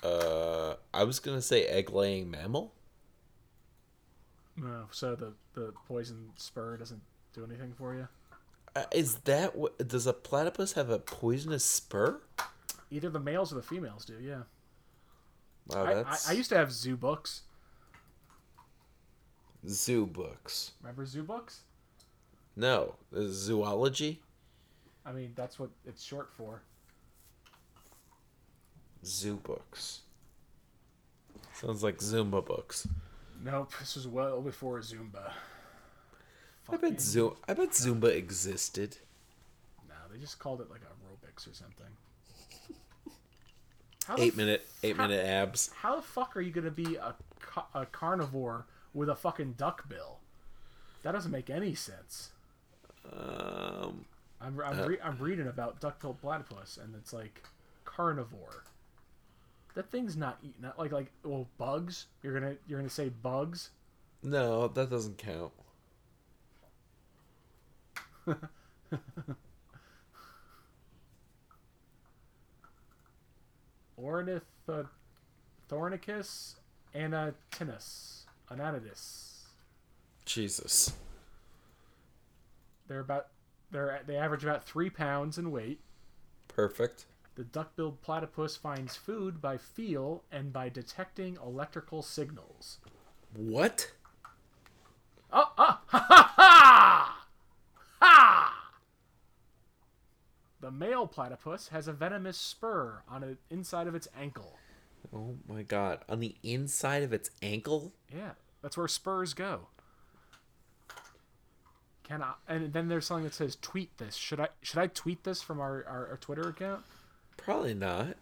Uh, I was gonna say egg-laying mammal. no so the the poison spur doesn't do anything for you Uh, is that what? Does a platypus have a poisonous spur? either the males or the females do yeah Wow, I, I, that's I used to have zoo books zoo books. remember zoo books No, zoology. i mean that's what it's short for Zoo books. Sounds like Zumba books. nope this was well before zumba I bet Zo- I bet Zumba existed. no they just called it like aerobics or something how Eight f- minute, eight how- minute abs. how the fuck are you gonna be a, ca- a carnivore with a fucking duck bill that doesn't make any sense Um, I'm I'm, re- I'm reading about duck-billed platypus, and it's like carnivore. That thing's not eating that like like well bugs. You're gonna you're gonna say bugs. no, that doesn't count. Ornithorhynchus anatinus anatidus. Jesus. They're about they're they average about three pounds in weight. Perfect. The duck-billed platypus finds food by feel and by detecting electrical signals. What? Oh, ah, ha, ha, ha! Ha! The male platypus has a venomous spur on the inside of its ankle. Oh my god. On the inside of its ankle? Yeah, that's where spurs go. Can I? And then there's something that says "tweet this." Should I? Should I tweet this from our, our, our Twitter account? Probably not.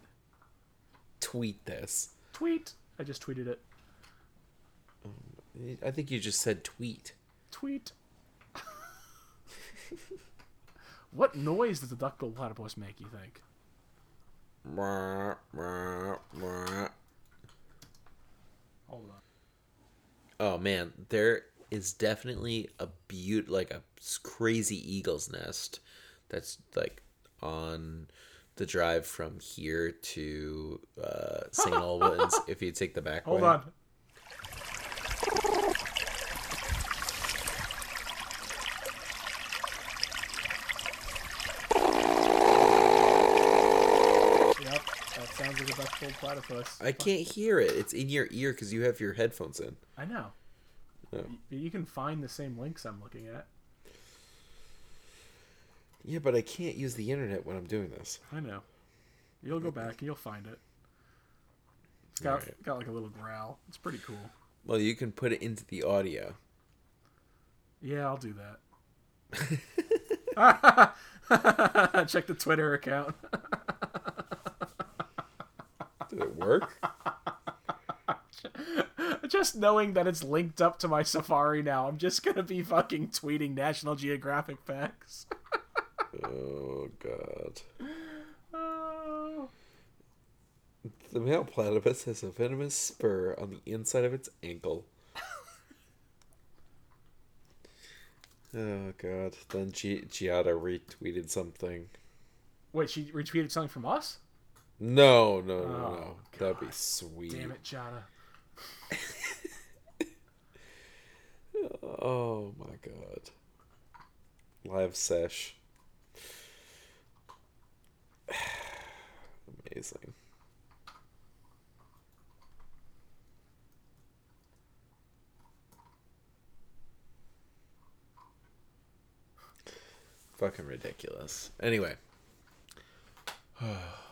Tweet this. Tweet. I just tweeted it. I think you just said tweet. Tweet. What noise does the duck-billed platypus make? You think? Hold on. Oh man, there is definitely a beaut like a crazy eagle's nest that's like on the drive from here to uh, St. Albans if you take the back Hold way. on. Yep, that sounds like a duck-billed platypus. I can't hear it. It's in your ear because you have your headphones in. I know. Oh. You can find the same links I'm looking at. Yeah, but I can't use the internet when I'm doing this. I know. You'll go back and you'll find it. It's got Alright. got like a little growl. It's pretty cool. Well, you can put it into the audio. Yeah, I'll do that. Check the Twitter account. Did it work? just knowing that it's linked up to my Safari now, I'm just gonna be fucking tweeting National Geographic facts. oh god. Oh. The male platypus has a venomous spur on the inside of its ankle. oh god. Then Gi- Giada retweeted something. Wait, she retweeted something from us? No, no, no, Oh, no. That'd be sweet. Damn it, Jada. Oh my god. Live sesh. Amazing. Fucking ridiculous. Anyway.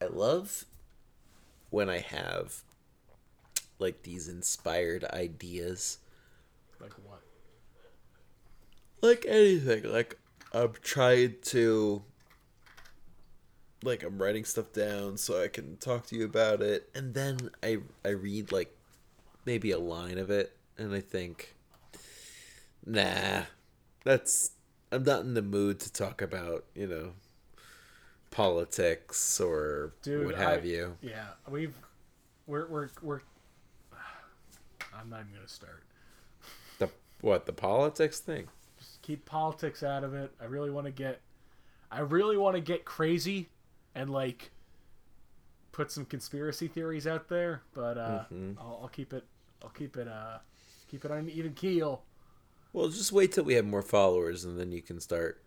I love when I have like these inspired ideas. Like what? Like anything. Like I'm trying to like I'm writing stuff down so I can talk to you about it and then I I read like maybe a line of it and I think nah that's I'm not in the mood to talk about, you know, politics or Dude, what have I- you. Yeah, we've we're we're we're. I'm not even gonna start. The what, the politics thing? Just keep politics out of it. I really want to get, I really want to get crazy, and like, put some conspiracy theories out there. But uh, Mhm. I'll, I'll keep it. I'll keep it. Uh, keep it on an even keel. Well, just wait till we have more followers and then you can start.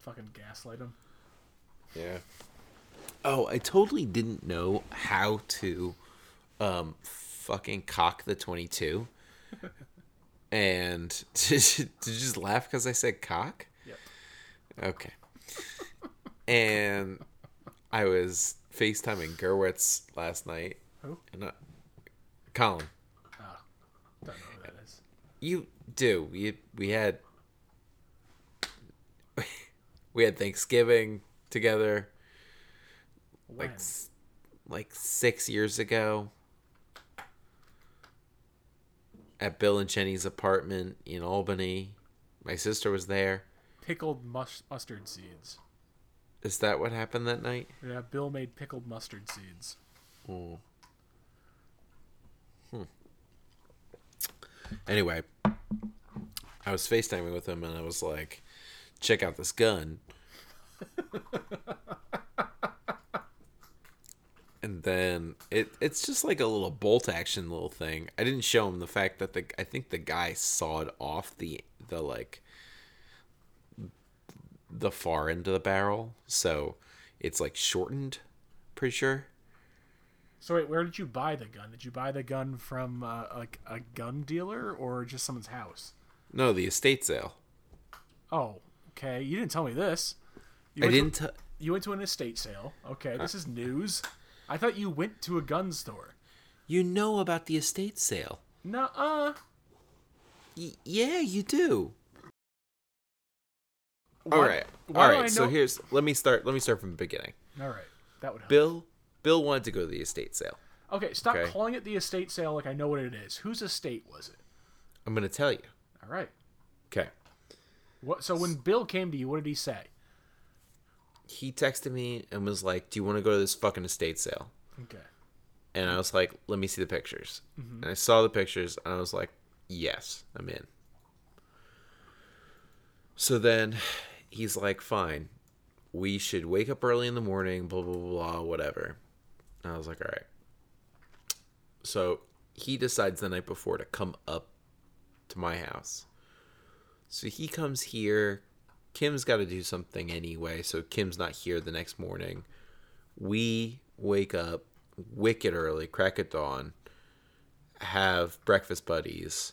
Just fucking gaslight him. Yeah. Oh, I totally didn't know how to um fucking cock the 22. and did you, did you just laugh cuz I said cock? Yep. Okay. and I was FaceTiming Gerwitz last night. Who? And I, Colin. Oh, don't know who that is. You do. We we had we had Thanksgiving together When? like like 6 years ago at Bill and Jenny's apartment in Albany. My sister was there. Pickled mus- mustard seeds. Is that what happened that night? Yeah, Bill made pickled mustard seeds. Oh. Hmm. Anyway, I was FaceTiming with him and I was like, check out this gun. and then it it's just like a little bolt action little thing. I didn't show him the fact that the I think the guy sawed off the the like the far end of the barrel, so it's like shortened, pretty sure. So wait, where did you buy the gun? Did you buy the gun from uh, like a gun dealer or just someone's house? No, the estate sale. Oh, okay. You didn't tell me this. You I went to- didn't. T- you went to an estate sale. Okay, this uh. is news. I thought you went to a gun store. you know about the estate sale? Nuh-uh. Y- yeah, you do. Why- all right, why all do So here's. Let me start. Let me start from the beginning. All right, that would help. Bill. Bill wanted to go to the estate sale. Okay, stop Okay. calling it the estate sale like I know what it is. Whose estate was it? I'm gonna tell you. All right. Okay. What? So when Bill came to you, what did he say? He texted me and was like, "Do you want to go to this fucking estate sale?" Okay. And I was like, "Let me see the pictures." Mm-hmm. And I saw the pictures, and I was like, "Yes, I'm in." So then he's like, "Fine, we should wake up early in the morning, blah blah blah, blah whatever." And I was like, "All right." So he decides the night before to come up to my house. So he comes here. Kim's got to do something anyway, so Kim's not here the next morning. We wake up wicked early, crack at dawn, have breakfast buddies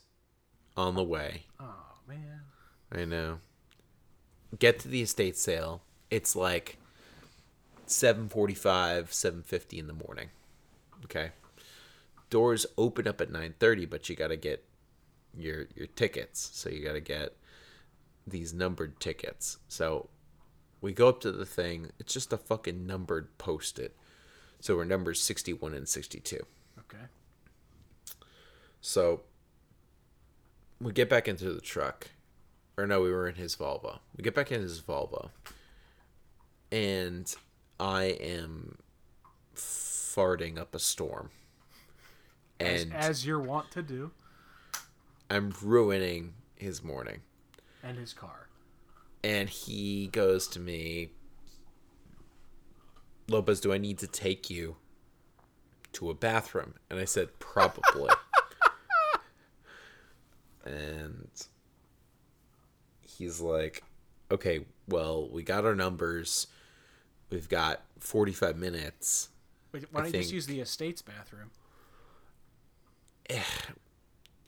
on the way. Oh man. I know. Get to the estate sale. It's like 7:45, 7:50 in the morning. Okay. Doors open up at 9:30, but you got to get your your tickets. So you got to get these numbered tickets. So we go up to the thing. It's just a fucking numbered post-it. So we're numbers 61 and 62. Okay. So we get back into the truck. Or no, we were in his Volvo. We get back in his Volvo. And I am farting up a storm. As, And as you're wont to do, I'm ruining his morning. And his car. And he goes to me, Lopez, do I need to take you to a bathroom? And I said, probably. and he's like, okay, well, we got our numbers. We've got 45 minutes. Wait, why don't you just use the estate's bathroom? Eh,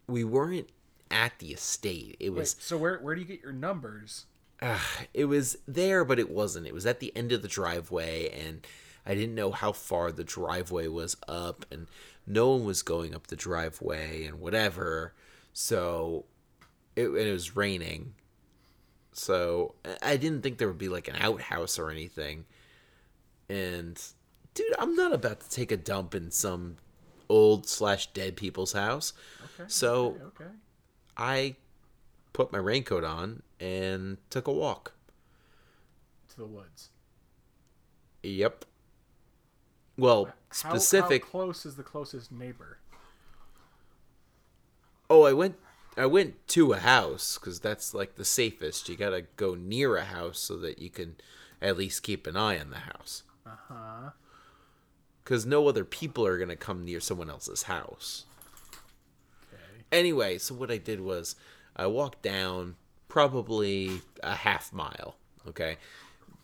we weren't at the estate. It Wait, was so where where do you get your numbers? it was there, but it wasn't. It was at the end of the driveway, and I didn't know how far the driveway was up, and no one was going up the driveway, and whatever. So it, it was raining. So I- I didn't think there would be like an outhouse or anything. And dude, I'm not about to take a dump in some old slash dead people's house. Okay. So okay, okay. I put my raincoat on and took a walk. To the woods. Yep. Well, How- specific. How, close is the closest neighbor? Oh, I went. I went to a house because that's like the safest. You gotta go near a house so that you can at least keep an eye on the house. Uh huh. Because no other people are gonna come near someone else's house. Anyway, so what I did was I walked down probably a half mile. Okay.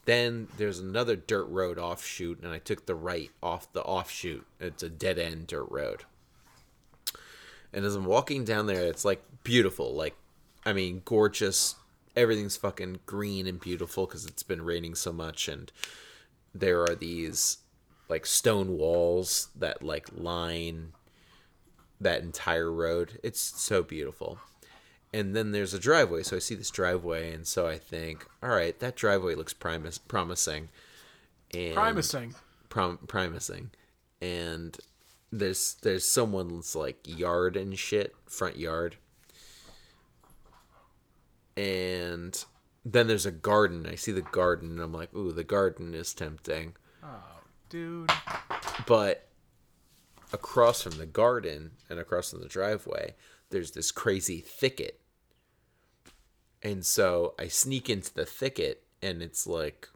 Then there's another dirt road offshoot, and I took the right off the offshoot. It's a dead end dirt road. And as I'm walking down there, it's like beautiful. Like, I mean, gorgeous. Everything's fucking green and beautiful because it's been raining so much. And there are these like stone walls that like line that entire road. It's so beautiful. And then there's a driveway. So I see this driveway, and so I think, all right, that driveway looks primus- promising. And Primusing. prom- promising. And there's there's someone's like yard and shit, front yard. And then there's a garden. I see the garden, and I'm like, ooh, the garden is tempting Oh, dude. but across from the garden and across from the driveway there's this crazy thicket. And so i sneak into the thicket and it's like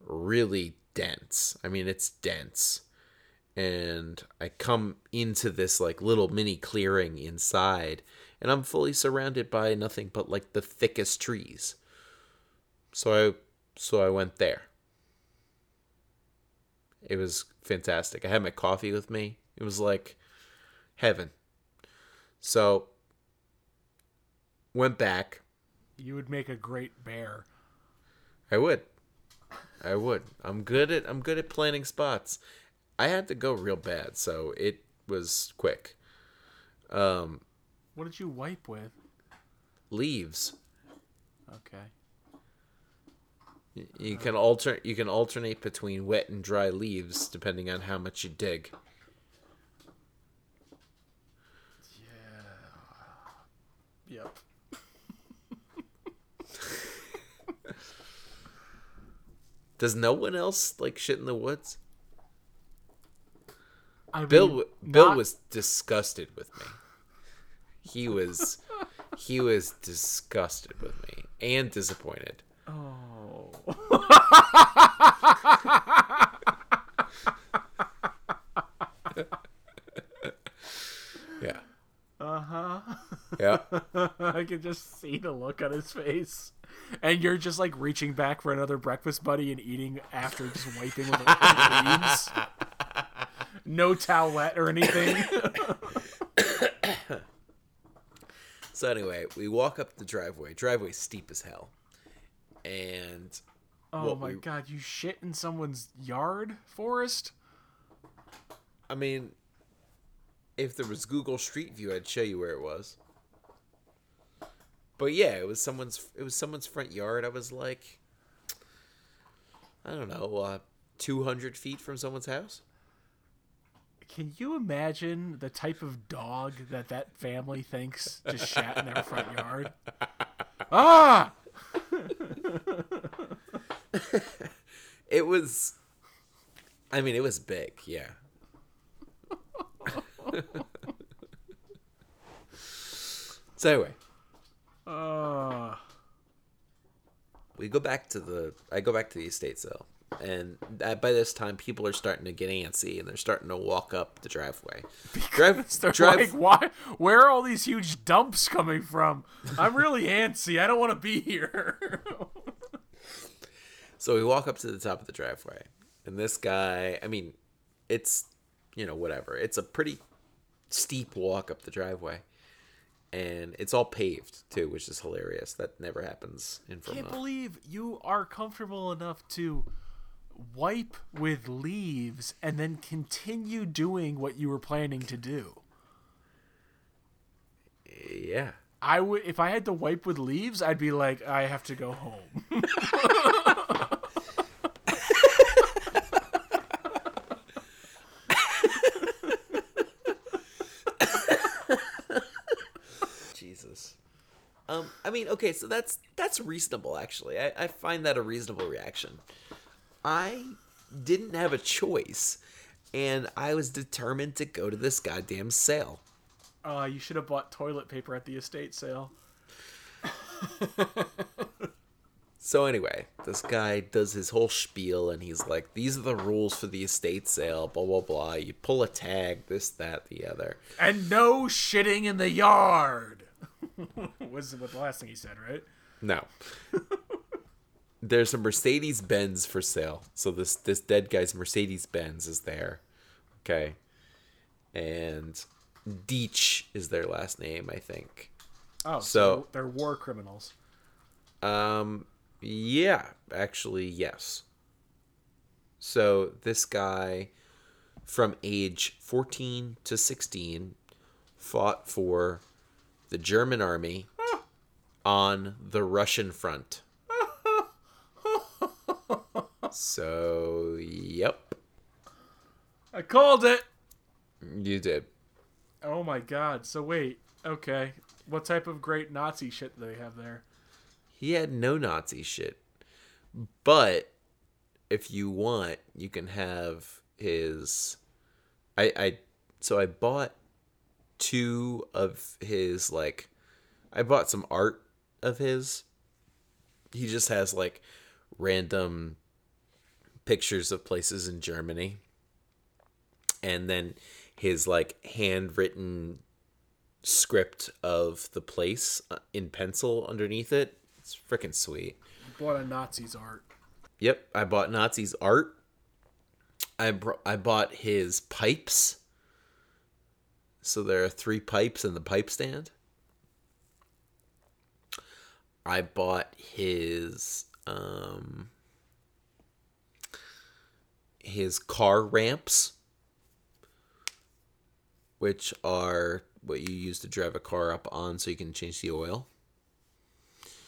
really dense. I mean it's dense. And i come into this like little mini clearing inside and i'm fully surrounded by nothing but like the thickest trees. So i so i went there it was fantastic. I had my coffee with me. It was like heaven. So went back. You would make a great bear. I would. I would. I'm good at I'm good at planning spots. I had to go real bad, so it was quick. Um What did you wipe with? leaves. Okay. You can alter you can alternate between wet and dry leaves depending on how much you dig. Yeah. Yep. Does no one else like shit in the woods? I Bill mean, Bill not... was disgusted with me. He was he was disgusted with me and disappointed. Oh. Yeah. Uh huh. Yeah. I can just see the look on his face. And you're just like reaching back for another breakfast buddy and eating after just wiping with the leaves. No towelette or anything. So anyway, we walk up the driveway. Driveway steep as hell. And Oh my we- god, you shit in someone's yard, Forest? I mean if there was Google Street View, I'd show you where it was. But yeah, it was someone's it was someone's front yard. I was like I don't know, uh 200 feet from someone's house. Can you imagine the type of dog that that family thinks just shat in their front yard? Ah! It was I mean, it was big, yeah. so anyway, Uh, we go back to the I go back to the estate sale. And that, by this time, people are starting to get antsy, and they're starting to walk up the driveway. Drive, they're drive, like, why? Where are all these huge dumps coming from? I'm really antsy. I don't want to be here. So we walk up to the top of the driveway, and this guy, I mean, it's, you know, whatever. It's a pretty steep walk up the driveway, and it's all paved too, which is hilarious. That never happens in Can't Vermont. believe you are comfortable enough to wipe with leaves and then continue doing what you were planning to do. Yeah. I would if I had to wipe with leaves, I'd be like, I have to go home. Jesus. Um, I mean, okay, so that's that's reasonable actually. I, I find that a reasonable reaction. I didn't have a choice, and I was determined to go to this goddamn sale. Uh, you should have bought toilet paper at the estate sale. So anyway, this guy does his whole spiel, and he's like, "These are the rules for the estate sale." Blah blah blah. You pull a tag, this, that, the other. And no shitting in the yard. Was what the last thing he said, right? No. There's a Mercedes Benz for sale. So this this dead guy's Mercedes Benz is there. Okay. And Deech is their last name, I think. Oh, so, So- they're war criminals. Um yeah, actually yes. So this guy from age 14 to 16 fought for the German army on the Russian front. so, yep, I called it. you did. Oh my god. So wait, okay. What type of great Nazi shit do they have there? He had no Nazi shit. But if you want, you can have his I I so I bought two of his like I bought some art of his. He just has like random pictures of places in Germany. And then his like handwritten script of the place uh, in pencil underneath it. It's freaking sweet. Bought a Nazi's art. Yep, I bought Nazi's art. I br- I bought his pipes. So there are three pipes in the pipe stand. I bought his um his car ramps which are what you use to drive a car up on so you can change the oil.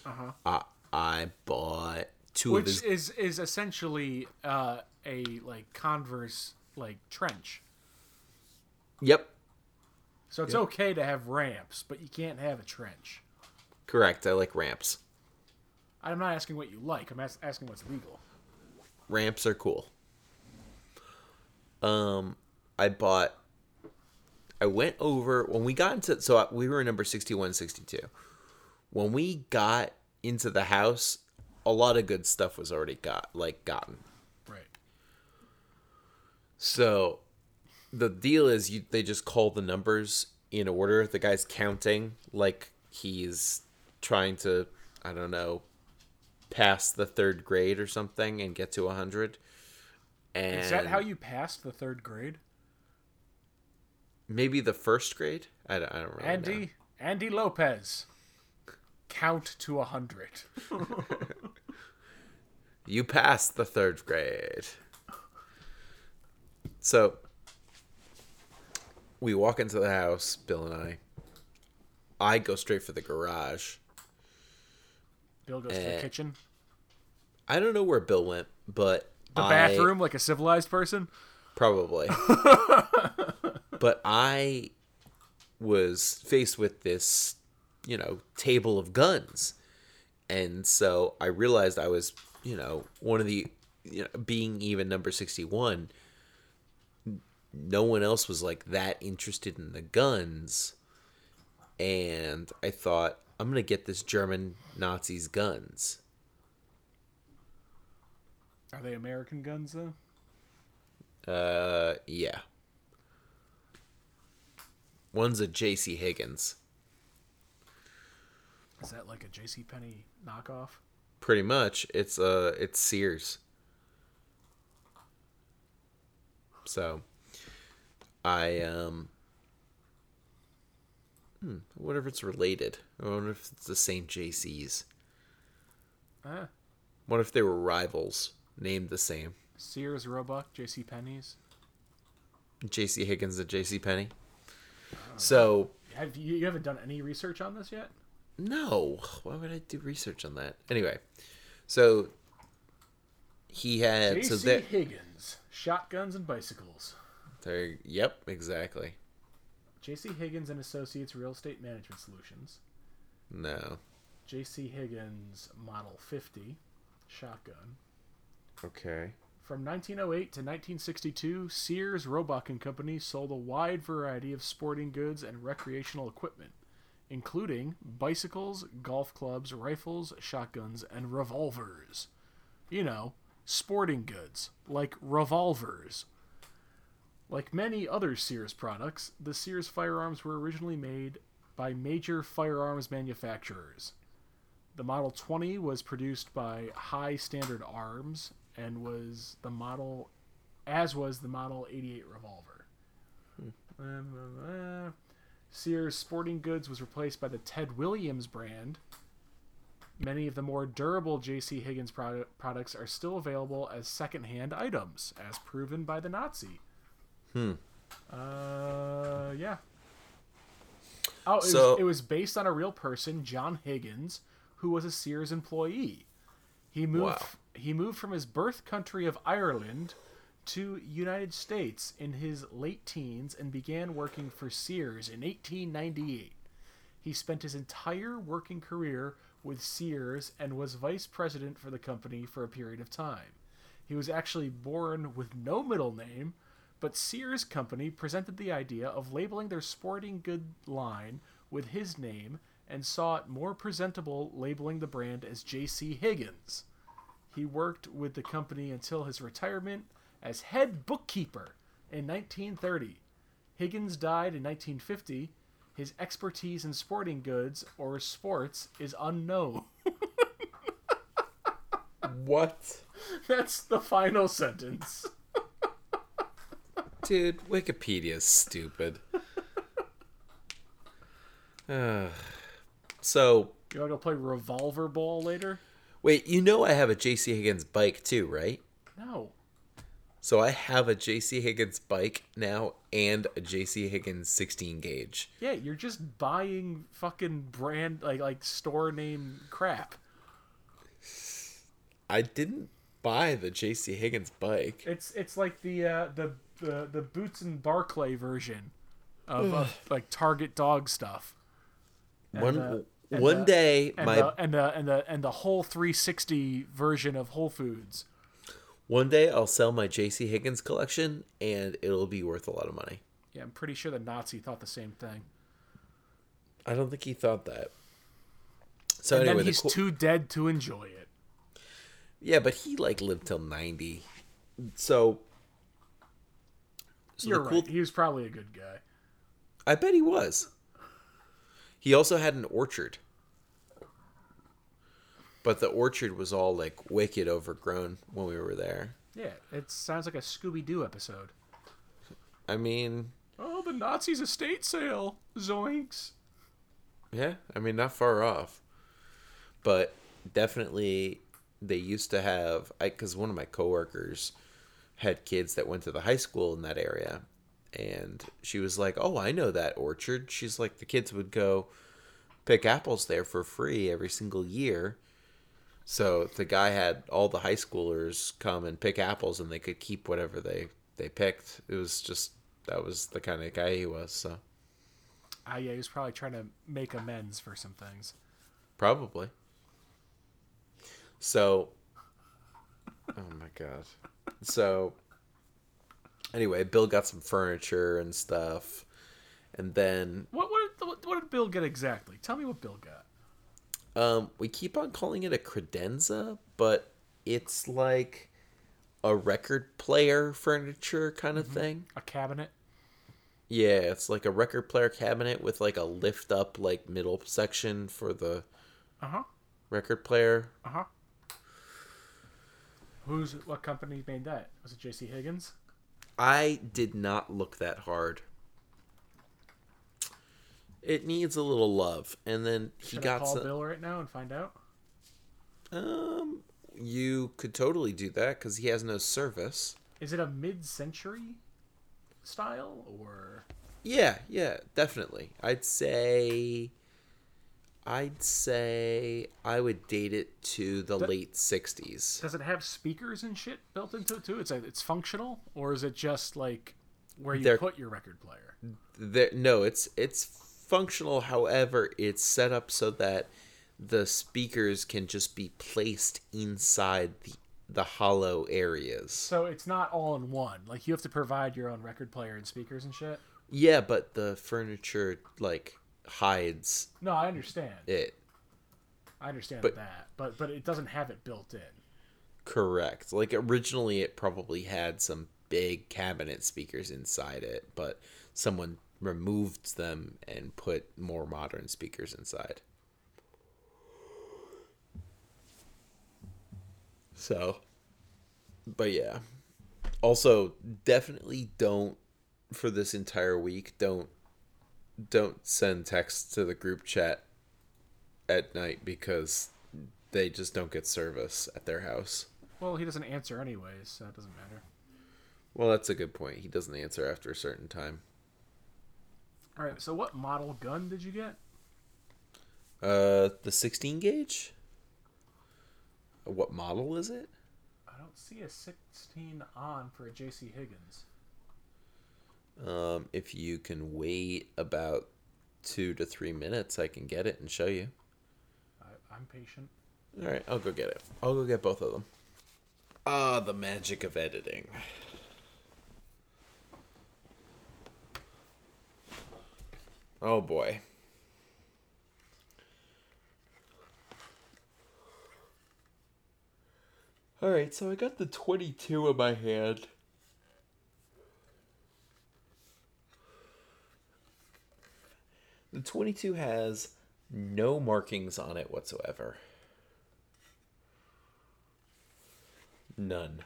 Uh-huh. I I bought two of Which his is is essentially uh, a like Converse like trench. Yep. So it's okay to have ramps, but you can't have a trench. Correct. I like ramps. I'm not asking what you like. I'm as- asking what's legal. Ramps are cool. Um, I bought. I went over when we got into so I- we were number 61, 62. When we got into the house, a lot of good stuff was already got like gotten. Right. So the deal is you they just call the numbers in order. The guy's counting like he's trying to I don't know pass the third grade or something and get to 100. And Is that how you passed the third grade? maybe the first grade? I don't, I don't really know. Andy Andy Lopez. Count to a hundred. You passed the third grade. So we walk into the house, Bill and I. I go straight for the garage. Bill goes to Eh. the kitchen. I don't know where Bill went, but The I- bathroom, like a civilized person. probably. but I was faced with this, you know, table of guns. And so I realized I was, you know, one of the you know, being even number 61, no one else was like that interested in the guns. And I thought, I'm going to get this German Nazis guns. Are they American guns though? Uh, yeah. One's a J.C. Higgins, Is that like a J.C. Penney knockoff? pretty much. It's uh, it's Sears. So, I um, hmm, I wonder if it's related. I wonder if it's the same J.C.'s. Ah, What if they were rivals, named the same? Sears, Roebuck, J.C. Penney's. J.C. Higgins and J.C. Penney. So Have you, you haven't done any research on this yet? No. Why would I do research on that? Anyway, so he had so J.C. that Higgins, shotguns and bicycles. There. Yep, exactly. J.C. Higgins and Associates Real Estate Management Solutions. No. J.C. Higgins Model 50 shotgun. Okay. From 1908 to 1962, Sears, Roebuck and Company sold a wide variety of sporting goods and recreational equipment, including bicycles, golf clubs, rifles, shotguns, and revolvers. You know, sporting goods, like revolvers. Like many other Sears products, the Sears firearms were originally made by major firearms manufacturers. The Model 20 was produced by High Standard Arms and was the model, as was the Model 88 revolver. Uh, Sears Sporting Goods was replaced by the Ted Williams brand. Many of the more durable J.C. Higgins produ- products are still available as secondhand items, as proven by the Nazi. Hmm. Uh, yeah. Oh, it, So- was, it was based on a real person, John Higgins, who was a Sears employee. He moved. Wow. He moved from his birth country of Ireland to United States in his late teens and began working for Sears in 1898. He spent his entire working career with Sears and was vice president for the company for a period of time. He was actually born with no middle name, but Sears Company presented the idea of labeling their sporting good line with his name and saw it more presentable labeling the brand as J.C. Higgins. He worked with the company until his retirement as head bookkeeper in 1930. Higgins died in 1950. His expertise in sporting goods or sports is unknown. What? That's the final sentence. Dude, Wikipedia's stupid. Ugh. so, You want to play revolver ball later? wait, you know I have a J.C. Higgins bike too, right? No. So I have a J.C. Higgins bike now and a J.C. Higgins 16 gauge. Yeah, you're just buying fucking brand like like store name crap. I didn't buy the J.C. Higgins bike. It's it's like the uh, the the the Boots and Barkley version of, of like Target dog stuff. And, When uh, One the- day, and my the, and the and the and the whole 360 version of Whole Foods. one day I'll sell my J.C. Higgins collection, and it'll be worth a lot of money. Yeah, I'm pretty sure the Nazi thought the same thing. I don't think he thought that. So And anyway, then the he's cool- too dead to enjoy it. yeah, but he like lived till ninety. So, so You're cool right. He was probably a good guy. I bet he was. He also had an orchard. But the orchard was all like wicked overgrown when we were there. Yeah, it sounds like a Scooby Doo episode. I mean, Oh, the Nazis' estate sale. Zoinks. yeah, I mean not far off. But definitely they used to have I cuz one of my coworkers had kids that went to the high school in that area and she was like, "Oh, I know that orchard." She's like the kids would go pick apples there for free every single year. So the guy had all the high schoolers come and pick apples, and they could keep whatever they they picked. It was just that was the kind of guy he was. So Ah, yeah, he was probably trying to make amends for some things. probably. So, oh my god. So anyway, Bill got some furniture and stuff, and then What what what, what did Bill get exactly? Tell me what Bill got. Um, we keep on calling it a credenza, but it's like a record player furniture kind of thing. A cabinet. Yeah, it's like a record player cabinet with like a lift up like middle section for the Uh huh. record player. Uh huh. Who's what company made that? Was it J.C. Higgins? I did not look that hard. It needs a little love, and then he Should I got call some. Bill right now and find out? Um, you could totally do that because he has no service. Is it a mid-century style or? Yeah, yeah, definitely. I'd say I'd say I would date it to the That- late 60s. Does it have speakers and shit built into it too? It's a, it's functional, or is it just like where you They're- put your record player? There no, it's it's functional, however, it's set up so that the speakers can just be placed inside the the hollow areas. So it's not all in one. Like you have to provide your own record player and speakers and shit. Yeah, but the furniture like hides No, I understand. it. I understand But- that, but but it doesn't have it built in. Correct. Like originally it probably had some big cabinet speakers inside it, but someone removed them and put more modern speakers inside. So, but yeah. Also, definitely don't for this entire week don't don't send texts to the group chat at night because they just don't get service at their house. Well, he doesn't answer anyways, so it doesn't matter. Well, that's a good point. He doesn't answer after a certain time. All right. So what model gun did you get? Uh, the 16 gauge? What model is it? I don't see a 16 on for a J.C. Higgins. Um, if you can wait about two to three minutes, I can get it and show you. I, I'm patient. All right, I'll go get it. I'll go get both of them. Ah, the magic of editing. Oh boy. All right, so I got the 22 in my hand. 22 has no markings on it whatsoever. None.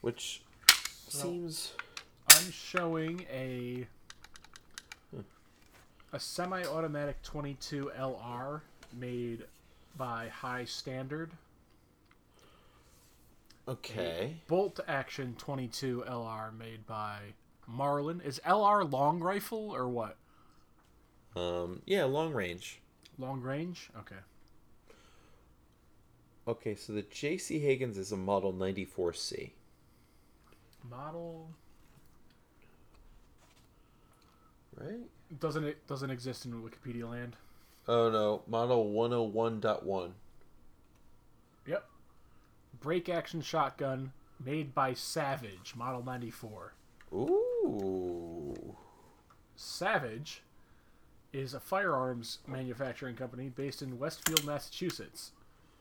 Which seems I'm showing a a semi-automatic 22 LR made by High Standard. okay. Bolt action 22 LR made by Marlin. Is LR long rifle or what? Um yeah, long range. Long range? Okay. Okay, so the JC Higgins is a model 94C. Model right? Doesn't it doesn't exist in Wikipedia land? Oh no, model 101.1. Yep. Break action shotgun made by Savage, model 94. Ooh. Savage is a firearms manufacturing company based in Westfield, Massachusetts,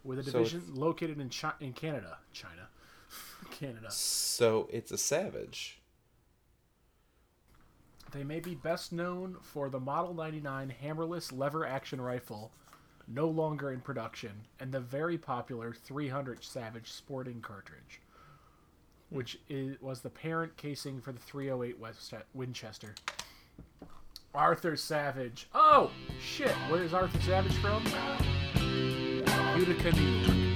with a So division located in Chi- in Canada, China, Canada. So it's a savage. They may be best known for the Model 99 hammerless lever action rifle, no longer in production, and the very popular 300 Savage sporting cartridge, which is, was the parent casing for the 308 West Winchester. Arthur Savage. Oh, shit. Where's Arthur Savage from? Utica, New York.